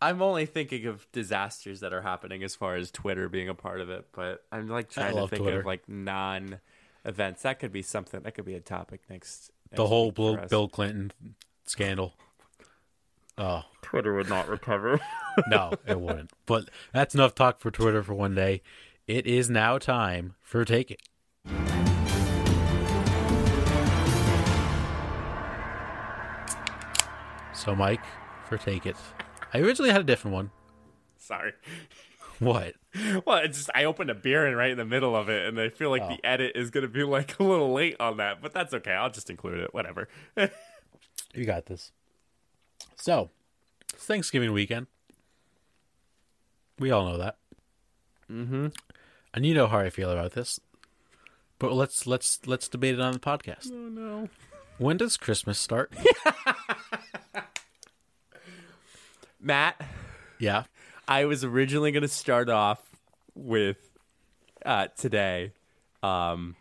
Speaker 1: I'm only thinking of disasters that are happening as far as Twitter being a part of it, but I'm like trying to think
Speaker 2: Twitter.
Speaker 1: of like non events. That could be something that could be a topic next.
Speaker 2: The
Speaker 1: next
Speaker 2: whole Bill,
Speaker 1: us.
Speaker 2: Bill Clinton scandal. Oh
Speaker 1: Twitter would not recover.
Speaker 2: no, it wouldn't. But that's enough talk for Twitter for one day. It is now time for Take It. So, Mike, for Take It. I originally had a different one.
Speaker 1: Sorry.
Speaker 2: What?
Speaker 1: Well, it's just I opened a beer and right in the middle of it, and I feel like
Speaker 2: Oh.
Speaker 1: the edit is gonna be like a little late on that, but that's okay. I'll just include it. Whatever.
Speaker 2: You got this. So, it's Thanksgiving weekend. We all know that.
Speaker 1: mm-hmm.
Speaker 2: And you know how I feel about this. But let's let's let's debate it on the podcast.
Speaker 1: Oh no.
Speaker 2: When does Christmas start?
Speaker 1: Matt,
Speaker 2: yeah.
Speaker 1: I was originally going to start off with uh, today um,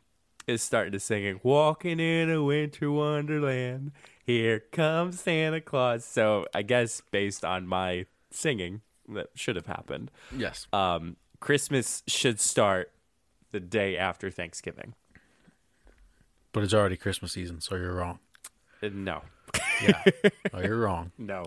Speaker 1: is starting to singing "Walking in a Winter Wonderland." Here comes Santa Claus. So I guess based on my singing, that should have happened.
Speaker 2: Yes.
Speaker 1: Um, Christmas should start the day after Thanksgiving.
Speaker 2: But it's already Christmas season, so you're wrong.
Speaker 1: Uh, No,
Speaker 2: Yeah. oh, you're wrong.
Speaker 1: no.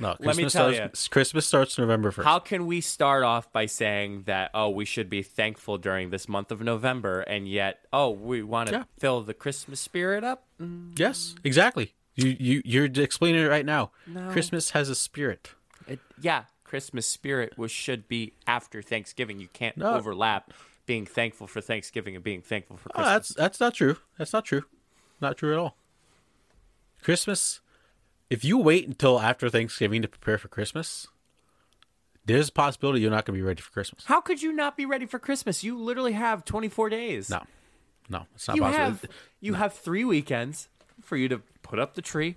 Speaker 2: No,
Speaker 1: Let me
Speaker 2: Christmas
Speaker 1: tell
Speaker 2: starts Christmas starts November 1st.
Speaker 1: How can we start off by saying that oh we should be thankful during this month of November and yet oh we want to
Speaker 2: Yeah.
Speaker 1: fill the Christmas spirit up? Mm.
Speaker 2: yes, exactly. You you you're explaining it right now.
Speaker 1: No.
Speaker 2: Christmas has a spirit.
Speaker 1: It, yeah, Christmas spirit was should be after Thanksgiving. You can't
Speaker 2: No.
Speaker 1: overlap being thankful for Thanksgiving and being thankful for
Speaker 2: Oh,
Speaker 1: Christmas.
Speaker 2: that's that's not true. That's not true. Not true at all. Christmas if you wait until after Thanksgiving to prepare for Christmas, there's a possibility you're not going to be ready for Christmas.
Speaker 1: How could you not be ready for Christmas? You literally have 24 days.
Speaker 2: No. No, it's not
Speaker 1: you
Speaker 2: possible.
Speaker 1: have you have three weekends for you to put up the tree,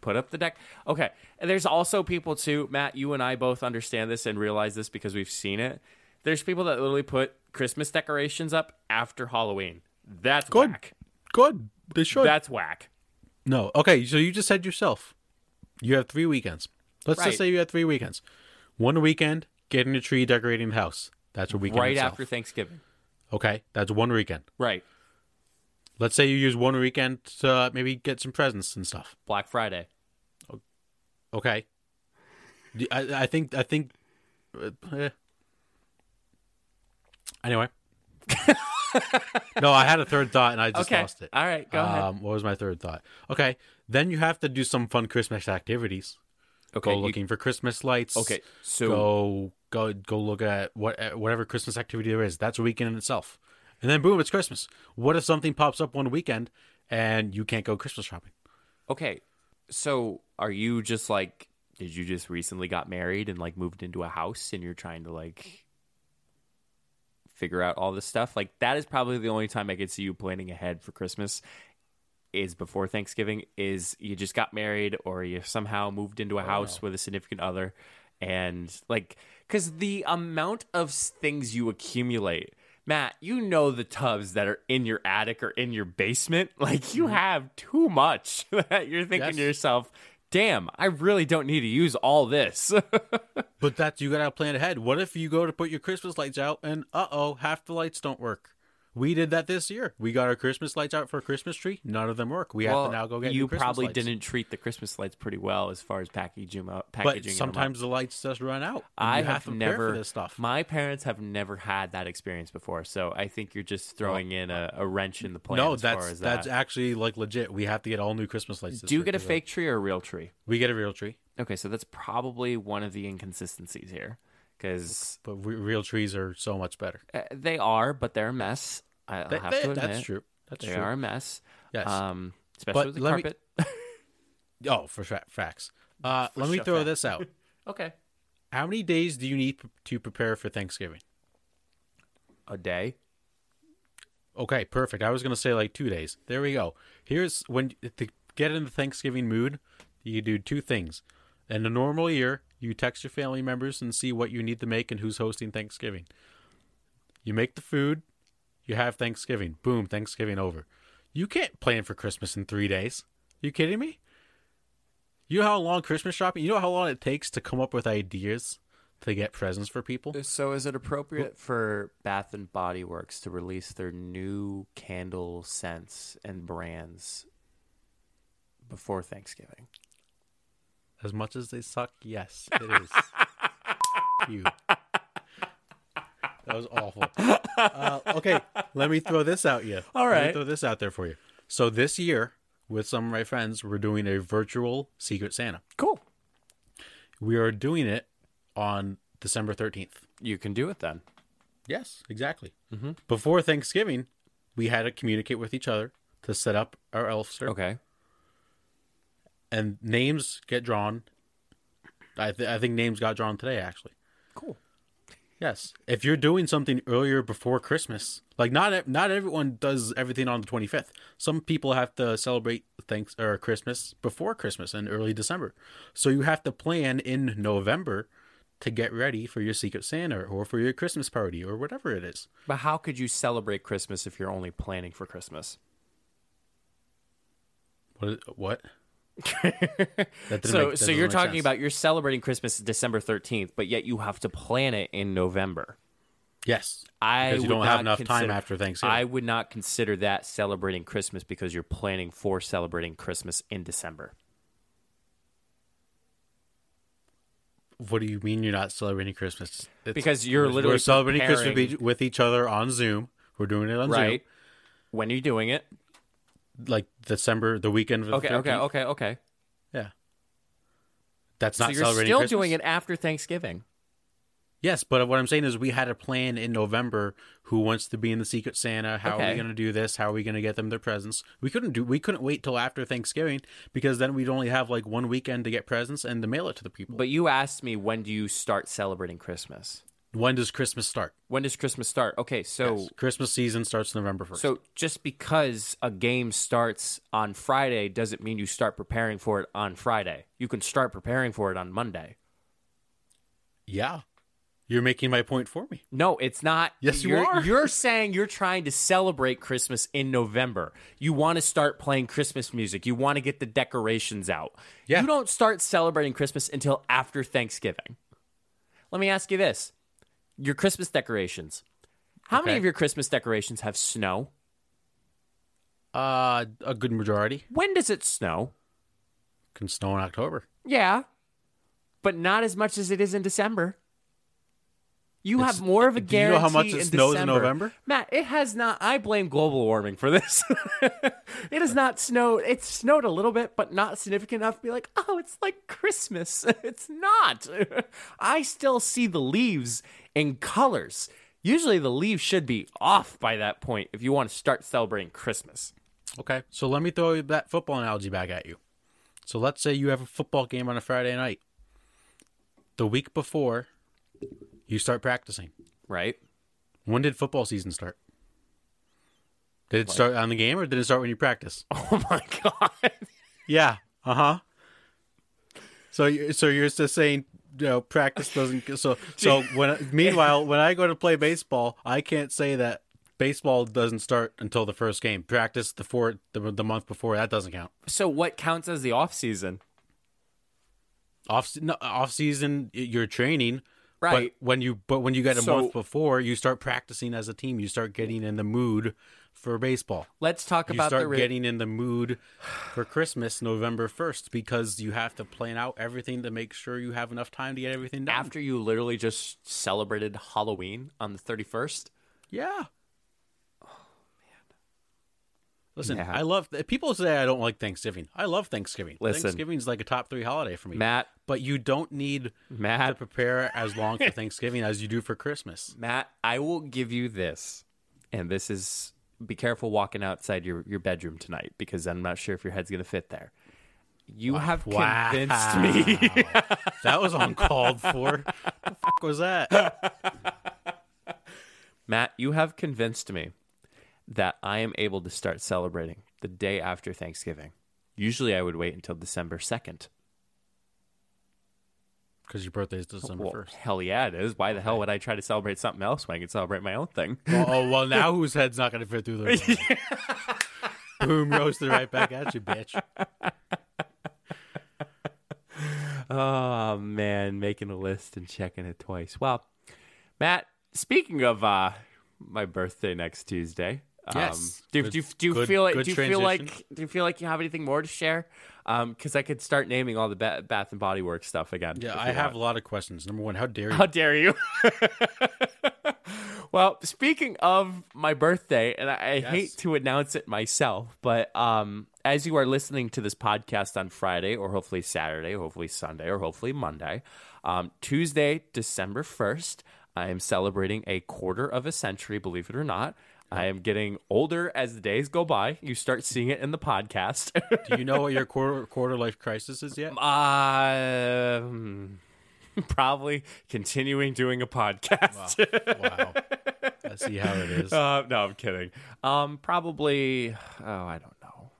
Speaker 1: put up the deck. Okay, and there's also people too. Matt, you and I both understand this and realize this because we've seen it. There's people that literally put Christmas decorations up after Halloween. That's
Speaker 2: Good.
Speaker 1: whack.
Speaker 2: Good. They should.
Speaker 1: That's whack.
Speaker 2: No. Okay, so you just said yourself. You have three weekends. Let's
Speaker 1: Right.
Speaker 2: just say you have three weekends. One weekend, getting a tree, decorating the house. That's a weekend
Speaker 1: right
Speaker 2: itself.
Speaker 1: after Thanksgiving.
Speaker 2: Okay, that's one weekend.
Speaker 1: Right.
Speaker 2: Let's say you use one weekend to uh, maybe get some presents and stuff.
Speaker 1: Black Friday.
Speaker 2: Okay. I, I think I think. uh, eh. Anyway. no, I had a third thought and I just
Speaker 1: okay.
Speaker 2: lost it.
Speaker 1: All right. Go ahead.
Speaker 2: Um, what was my third thought? Okay, then you have to do some fun Christmas activities.
Speaker 1: Okay.
Speaker 2: Go
Speaker 1: you-
Speaker 2: looking for Christmas lights.
Speaker 1: okay. So
Speaker 2: go go go look at what whatever Christmas activity there is. That's a weekend in itself. And then boom, it's Christmas. What if something pops up one weekend and you can't go Christmas shopping?
Speaker 1: Okay. So are you just like did you just recently got married and like moved into a house and you're trying to like figure out all this stuff? Like that is probably the only time I could see you planning ahead for Christmas is before Thanksgiving is you just got married or you somehow moved into a oh, house with a significant other and like cuz the amount of things you accumulate Matt, you know the tubs that are in your attic or in your basement. Like you mm-hmm. have too much that you're thinking
Speaker 2: Yes.
Speaker 1: to yourself, "Damn, I really don't need to use all this."
Speaker 2: But that's you gotta plan ahead. What if you go to put your Christmas lights out and uh oh, half the lights don't work? We did that this year. We got our Christmas lights out for a Christmas tree. None of them work. We have to now go get
Speaker 1: you
Speaker 2: new Christmas
Speaker 1: probably
Speaker 2: lights.
Speaker 1: didn't treat the Christmas lights pretty well as far as packaging.
Speaker 2: But
Speaker 1: them up.
Speaker 2: sometimes the lights just run out.
Speaker 1: I have,
Speaker 2: to
Speaker 1: never
Speaker 2: this stuff.
Speaker 1: My parents have never had that experience before, so I think you're just throwing in a, a wrench in the plan.
Speaker 2: no,
Speaker 1: as far
Speaker 2: that's
Speaker 1: as
Speaker 2: that's actually like legit. We have to get all new Christmas lights. This
Speaker 1: Do you get a
Speaker 2: uh,
Speaker 1: fake tree or a real tree?
Speaker 2: We get a real tree,
Speaker 1: Okay, so that's probably one of the inconsistencies here, because
Speaker 2: but re- real trees are so much better.
Speaker 1: uh, they are, but they're a mess. I,
Speaker 2: They-
Speaker 1: have
Speaker 2: they-
Speaker 1: to admit,
Speaker 2: that's true. That's
Speaker 1: They
Speaker 2: true.
Speaker 1: are a mess.
Speaker 2: Yes.
Speaker 1: Um, especially
Speaker 2: But
Speaker 1: with the
Speaker 2: let me- oh, for fa- facts. Uh, let me throw
Speaker 1: facts.
Speaker 2: this out.
Speaker 1: okay.
Speaker 2: How many days do you need p- to prepare for Thanksgiving?
Speaker 1: A day.
Speaker 2: Okay, perfect. I was gonna say like two days. There we go. Here's when to get in the Thanksgiving mood. You do two things. In a normal year, you text your family members and see what you need to make and who's hosting Thanksgiving. You make the food. You have Thanksgiving. Boom, Thanksgiving over. You can't plan for Christmas in three days. You kidding me? You know how long Christmas shopping? You know how long it takes to come up with ideas to get presents for people?
Speaker 1: Uh, so, is it appropriate for Bath and Body Works to release their new candle scents and brands before Thanksgiving?
Speaker 2: As much as they suck, yes, it is. you. That was awful. Uh, okay, let me throw this out you.
Speaker 1: All
Speaker 2: Let me throw this out there for you. So this year, with some of my friends, we're doing a virtual Secret Santa.
Speaker 1: Cool.
Speaker 2: We are doing it on December 13th.
Speaker 1: You can do it then.
Speaker 2: Yes, exactly. Before Thanksgiving, we had to communicate with each other to set up our elf circle.
Speaker 1: Okay.
Speaker 2: And names get drawn. I, th- I think names got drawn today, actually.
Speaker 1: Cool.
Speaker 2: Yes. If you're doing something earlier before Christmas, like not not everyone does everything on the 25th. Some people have to celebrate thanks or Christmas before Christmas in early December. So you have to plan in November to get ready for your secret Santa or for your Christmas party or whatever it is.
Speaker 1: But how could you celebrate Christmas if you're only planning for Christmas?
Speaker 2: What what?
Speaker 1: So,
Speaker 2: make-
Speaker 1: so you're talking
Speaker 2: sense.
Speaker 1: about you're celebrating Christmas December 13th, but yet you have to plan it in November.
Speaker 2: Yes.
Speaker 1: I
Speaker 2: Because you don't have enough time
Speaker 1: consider-
Speaker 2: after Thanksgiving.
Speaker 1: I would not consider that celebrating Christmas because you're planning for celebrating Christmas in December.
Speaker 2: What do you mean you're not celebrating Christmas? It's-
Speaker 1: Because you're literally
Speaker 2: we're celebrating Christmas with each other on Zoom. We're doing it on
Speaker 1: Right? When are you doing it?
Speaker 2: Like December, the weekend of the
Speaker 1: Okay, okay,
Speaker 2: 13th.
Speaker 1: okay, okay.
Speaker 2: Yeah. That's not.
Speaker 1: So you're
Speaker 2: celebrating
Speaker 1: still
Speaker 2: Christmas?
Speaker 1: doing it after Thanksgiving.
Speaker 2: Yes, but what I'm saying is we had a plan in November who wants to be in the Secret Santa, how are we going to do this, how are we going to get them their presents. We couldn't do we couldn't wait till after Thanksgiving because then we'd only have like one weekend to get presents and to mail it to the people.
Speaker 1: But you asked me when do you start celebrating Christmas?
Speaker 2: When does Christmas start?
Speaker 1: When does Christmas start? Okay, so
Speaker 2: Yes. Christmas season starts November 1st.
Speaker 1: so just because a game starts on Friday doesn't mean you start preparing for it on Friday. You can start preparing for it on Monday.
Speaker 2: yeah. You're making my point for me.
Speaker 1: No, it's not.
Speaker 2: Yes, you
Speaker 1: you're,
Speaker 2: are.
Speaker 1: You're saying you're trying to celebrate Christmas in November. You want to start playing Christmas music. You want to get the decorations out.
Speaker 2: Yeah.
Speaker 1: You don't start celebrating Christmas until after Thanksgiving. Let me ask you this your Christmas decorations. How many of your Christmas decorations have snow?
Speaker 2: Uh a good majority
Speaker 1: When does it snow?
Speaker 2: can snow in October.
Speaker 1: Yeah, but not as much as it is in December. You
Speaker 2: It's-
Speaker 1: have more of a
Speaker 2: do you know
Speaker 1: guarantee
Speaker 2: how much it
Speaker 1: in
Speaker 2: snows in
Speaker 1: December.
Speaker 2: November?
Speaker 1: Matt, it has not. I blame global warming for this. it has not snowed. It's snowed a little bit, but not significant enough to be like, oh, it's like Christmas. It's not. I still see the leaves in colors. Usually, the leaves should be off by that point if you want to start celebrating Christmas.
Speaker 2: Okay. So let me throw that football analogy back at you. So let's say you have a football game on a Friday night. The week before, you start practicing.
Speaker 1: Right?
Speaker 2: When did football season start? Did it start on the game or did it start when you practice?
Speaker 1: Oh my god.
Speaker 2: Yeah. Uh huh. So you so you're just saying you know practice doesn't so so when meanwhile when I go to play baseball I can't say that baseball doesn't start until the first game practice the four the, the month before that doesn't count
Speaker 1: So, what counts as the off season?
Speaker 2: off no, off season you're training
Speaker 1: Right.
Speaker 2: but when you but when you get a
Speaker 1: So-
Speaker 2: month before you start practicing as a team you start getting in the mood for baseball
Speaker 1: Let's talk
Speaker 2: you
Speaker 1: about
Speaker 2: start
Speaker 1: the re-
Speaker 2: getting in the mood for Christmas November 1st because you have to plan out everything to make sure you have enough time to get everything done.
Speaker 1: after you literally just celebrated Halloween on the 31st.
Speaker 2: yeah. Oh
Speaker 1: man. Listen.
Speaker 2: I love people say I don't like Thanksgiving. I love Thanksgiving.
Speaker 1: Listen.
Speaker 2: Thanksgiving's like a top 3 holiday for me.
Speaker 1: Matt,
Speaker 2: but you don't need
Speaker 1: Matt to
Speaker 2: prepare as long for Thanksgiving as you do for Christmas.
Speaker 1: Matt, I will give you this. And this is be careful walking outside your, your bedroom tonight because I'm not sure if your head's going to fit there. You have
Speaker 2: Wow.
Speaker 1: convinced me.
Speaker 2: That was uncalled for. What the fuck was that?
Speaker 1: Matt, you have convinced me that I am able to start celebrating the day after Thanksgiving. Usually I would wait until December 2nd.
Speaker 2: Because your birthday is December
Speaker 1: Well,
Speaker 2: first.
Speaker 1: hell yeah, it is. Why the hell would I try to celebrate something else when I can celebrate my own thing?
Speaker 2: Well, oh well, now whose head's not going to fit through the boom roasted right back at you, bitch.
Speaker 1: Oh man, making a list and checking it twice. Well, Matt, speaking of uh my birthday next Tuesday.
Speaker 2: Yes.
Speaker 1: Um, do,
Speaker 2: Good-
Speaker 1: do, you- do you
Speaker 2: good-
Speaker 1: feel like do you feel like do you feel like you have anything more to share? Um, because I could start naming all the ba- Bath and Body Works stuff again.
Speaker 2: Yeah, I have
Speaker 1: want.
Speaker 2: a lot of questions. Number one, how dare you?
Speaker 1: How dare you? well, speaking of my birthday, and I, I hate to announce it myself, but um, as you are listening to this podcast on Friday, or hopefully Saturday, hopefully Sunday, or hopefully Monday, um, Tuesday, December 1st, I am celebrating a quarter of a century, believe it or not. I am getting older as the days go by. You start seeing it in the podcast.
Speaker 2: Do you know what your quarter quarter life crisis is yet?
Speaker 1: Um, probably continuing doing a podcast.
Speaker 2: Wow. I see how it is.
Speaker 1: Uh, no, I'm kidding. Um, probably. Oh, I don't know.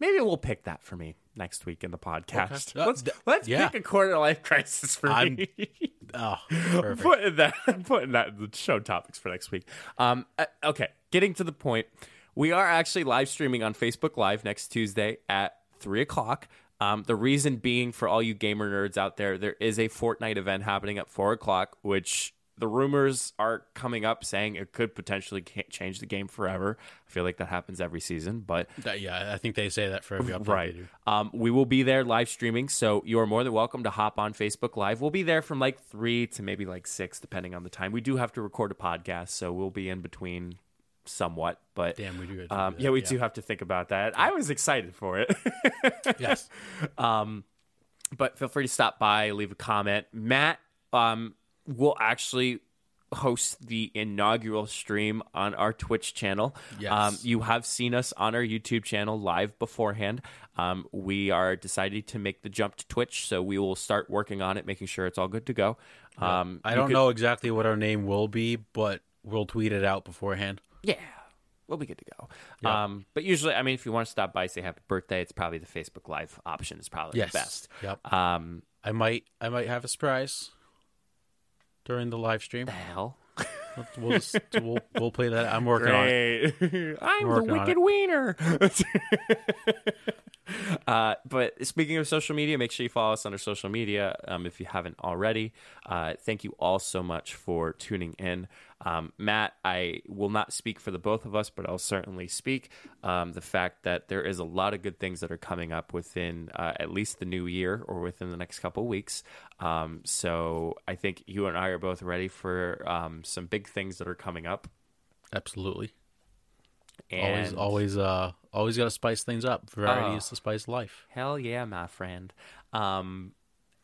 Speaker 1: Maybe we'll pick that for me next week in the podcast.
Speaker 2: Okay. Uh,
Speaker 1: Let's let's
Speaker 2: yeah.
Speaker 1: pick a quarter life crisis for
Speaker 2: I'm-
Speaker 1: me.
Speaker 2: Oh, perfect.
Speaker 1: putting that putting that in the show topics for next week. Um, uh, okay, getting to the point. We are actually live streaming on Facebook Live next Tuesday at three o'clock. Um, the reason being for all you gamer nerds out there, there is a Fortnite event happening at four o'clock, which the rumors are coming up saying it could potentially change the game forever. I feel like that happens every season, but
Speaker 2: That- yeah, I think they say that for every update.
Speaker 1: right. Um, we will be there live streaming, so you are more than welcome to hop on Facebook Live. We'll be there from like three to maybe like six, depending on the time. We do have to record a podcast, so we'll be in between somewhat. But
Speaker 2: Damn, we do. have to
Speaker 1: um,
Speaker 2: do
Speaker 1: yeah, we do have to think about that. I was excited for it.
Speaker 2: Yes.
Speaker 1: Um, but feel free to stop by, leave a comment. Matt um, will actually host the inaugural stream on our Twitch channel.
Speaker 2: Yes.
Speaker 1: Um, you have seen us on our YouTube channel live beforehand. Um, we are deciding to make the jump to Twitch, so we will start working on it, making sure it's all good to go. Um,
Speaker 2: I don't
Speaker 1: could-
Speaker 2: know exactly what our name will be, but we'll tweet it out beforehand.
Speaker 1: Yeah, we'll be good to go. Um, but usually, I mean, if you want to stop by, say happy birthday, it's probably the Facebook Live option is probably
Speaker 2: Yes.
Speaker 1: the best.
Speaker 2: Yep.
Speaker 1: Um,
Speaker 2: I might. I might have a surprise during the live stream.
Speaker 1: the hell.
Speaker 2: We'll just, we'll we'll play that. I'm working on it.
Speaker 1: Great. I'm the wicked wiener. uh, but speaking of social media, make sure you follow us on our social media um, if you haven't already. Uh, thank you all so much for tuning in. Um, Matt, I will not speak for the both of us, but I'll certainly speak um, the fact that there is a lot of good things that are coming up within uh, at least the new year or within the next couple weeks. Um, so I think you and I are both ready for um, some big things that are coming up.
Speaker 2: Absolutely.
Speaker 1: And
Speaker 2: Always, always, uh, always got to spice things up. Variety
Speaker 1: Oh.
Speaker 2: is the spice of life.
Speaker 1: Hell yeah, my friend. Um,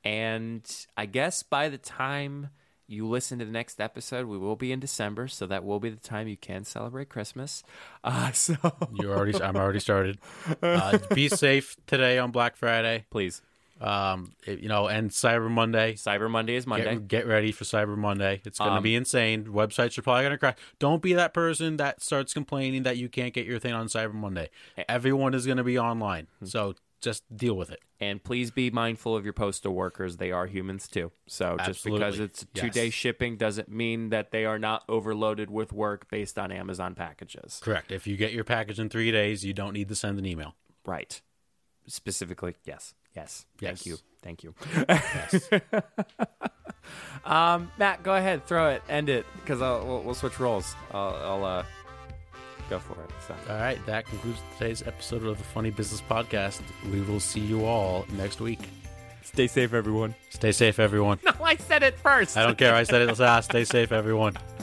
Speaker 1: and I guess by the time you listen to the next episode, we will be in December, so that will be the time you can celebrate Christmas. Uh, so
Speaker 2: You already. I'm already started. Uh, be safe today on Black Friday.
Speaker 1: please,
Speaker 2: Um, it- you know, and Cyber Monday.
Speaker 1: Cyber Monday is Monday.
Speaker 2: Get, get ready for Cyber Monday. It's going to
Speaker 1: Um,
Speaker 2: be insane. Websites are probably going to crash. Don't be that person that starts complaining that you can't get your thing on Cyber Monday. Everyone is going to be online.
Speaker 1: Hmm.
Speaker 2: So just deal with it.
Speaker 1: And please be mindful of your postal workers. They are humans too. So just because it's two day
Speaker 2: Yes.
Speaker 1: shipping doesn't mean that they are not overloaded with work based on Amazon packages.
Speaker 2: Correct. If you get your package in three days, you don't need to send an email.
Speaker 1: Right. Specifically, yes. Yes. Thank you. Thank you.
Speaker 2: Yes.
Speaker 1: Um, Matt, go ahead, throw it, end it, because we'll, we'll switch roles. I'll, I'll uh, go for it. So.
Speaker 2: all right. That concludes today's episode of the Funny Business Podcast. We will see you all next week.
Speaker 1: Stay safe, everyone.
Speaker 2: Stay safe, everyone.
Speaker 1: No, I said it first.
Speaker 2: I don't care. I said it last. Stay safe, everyone.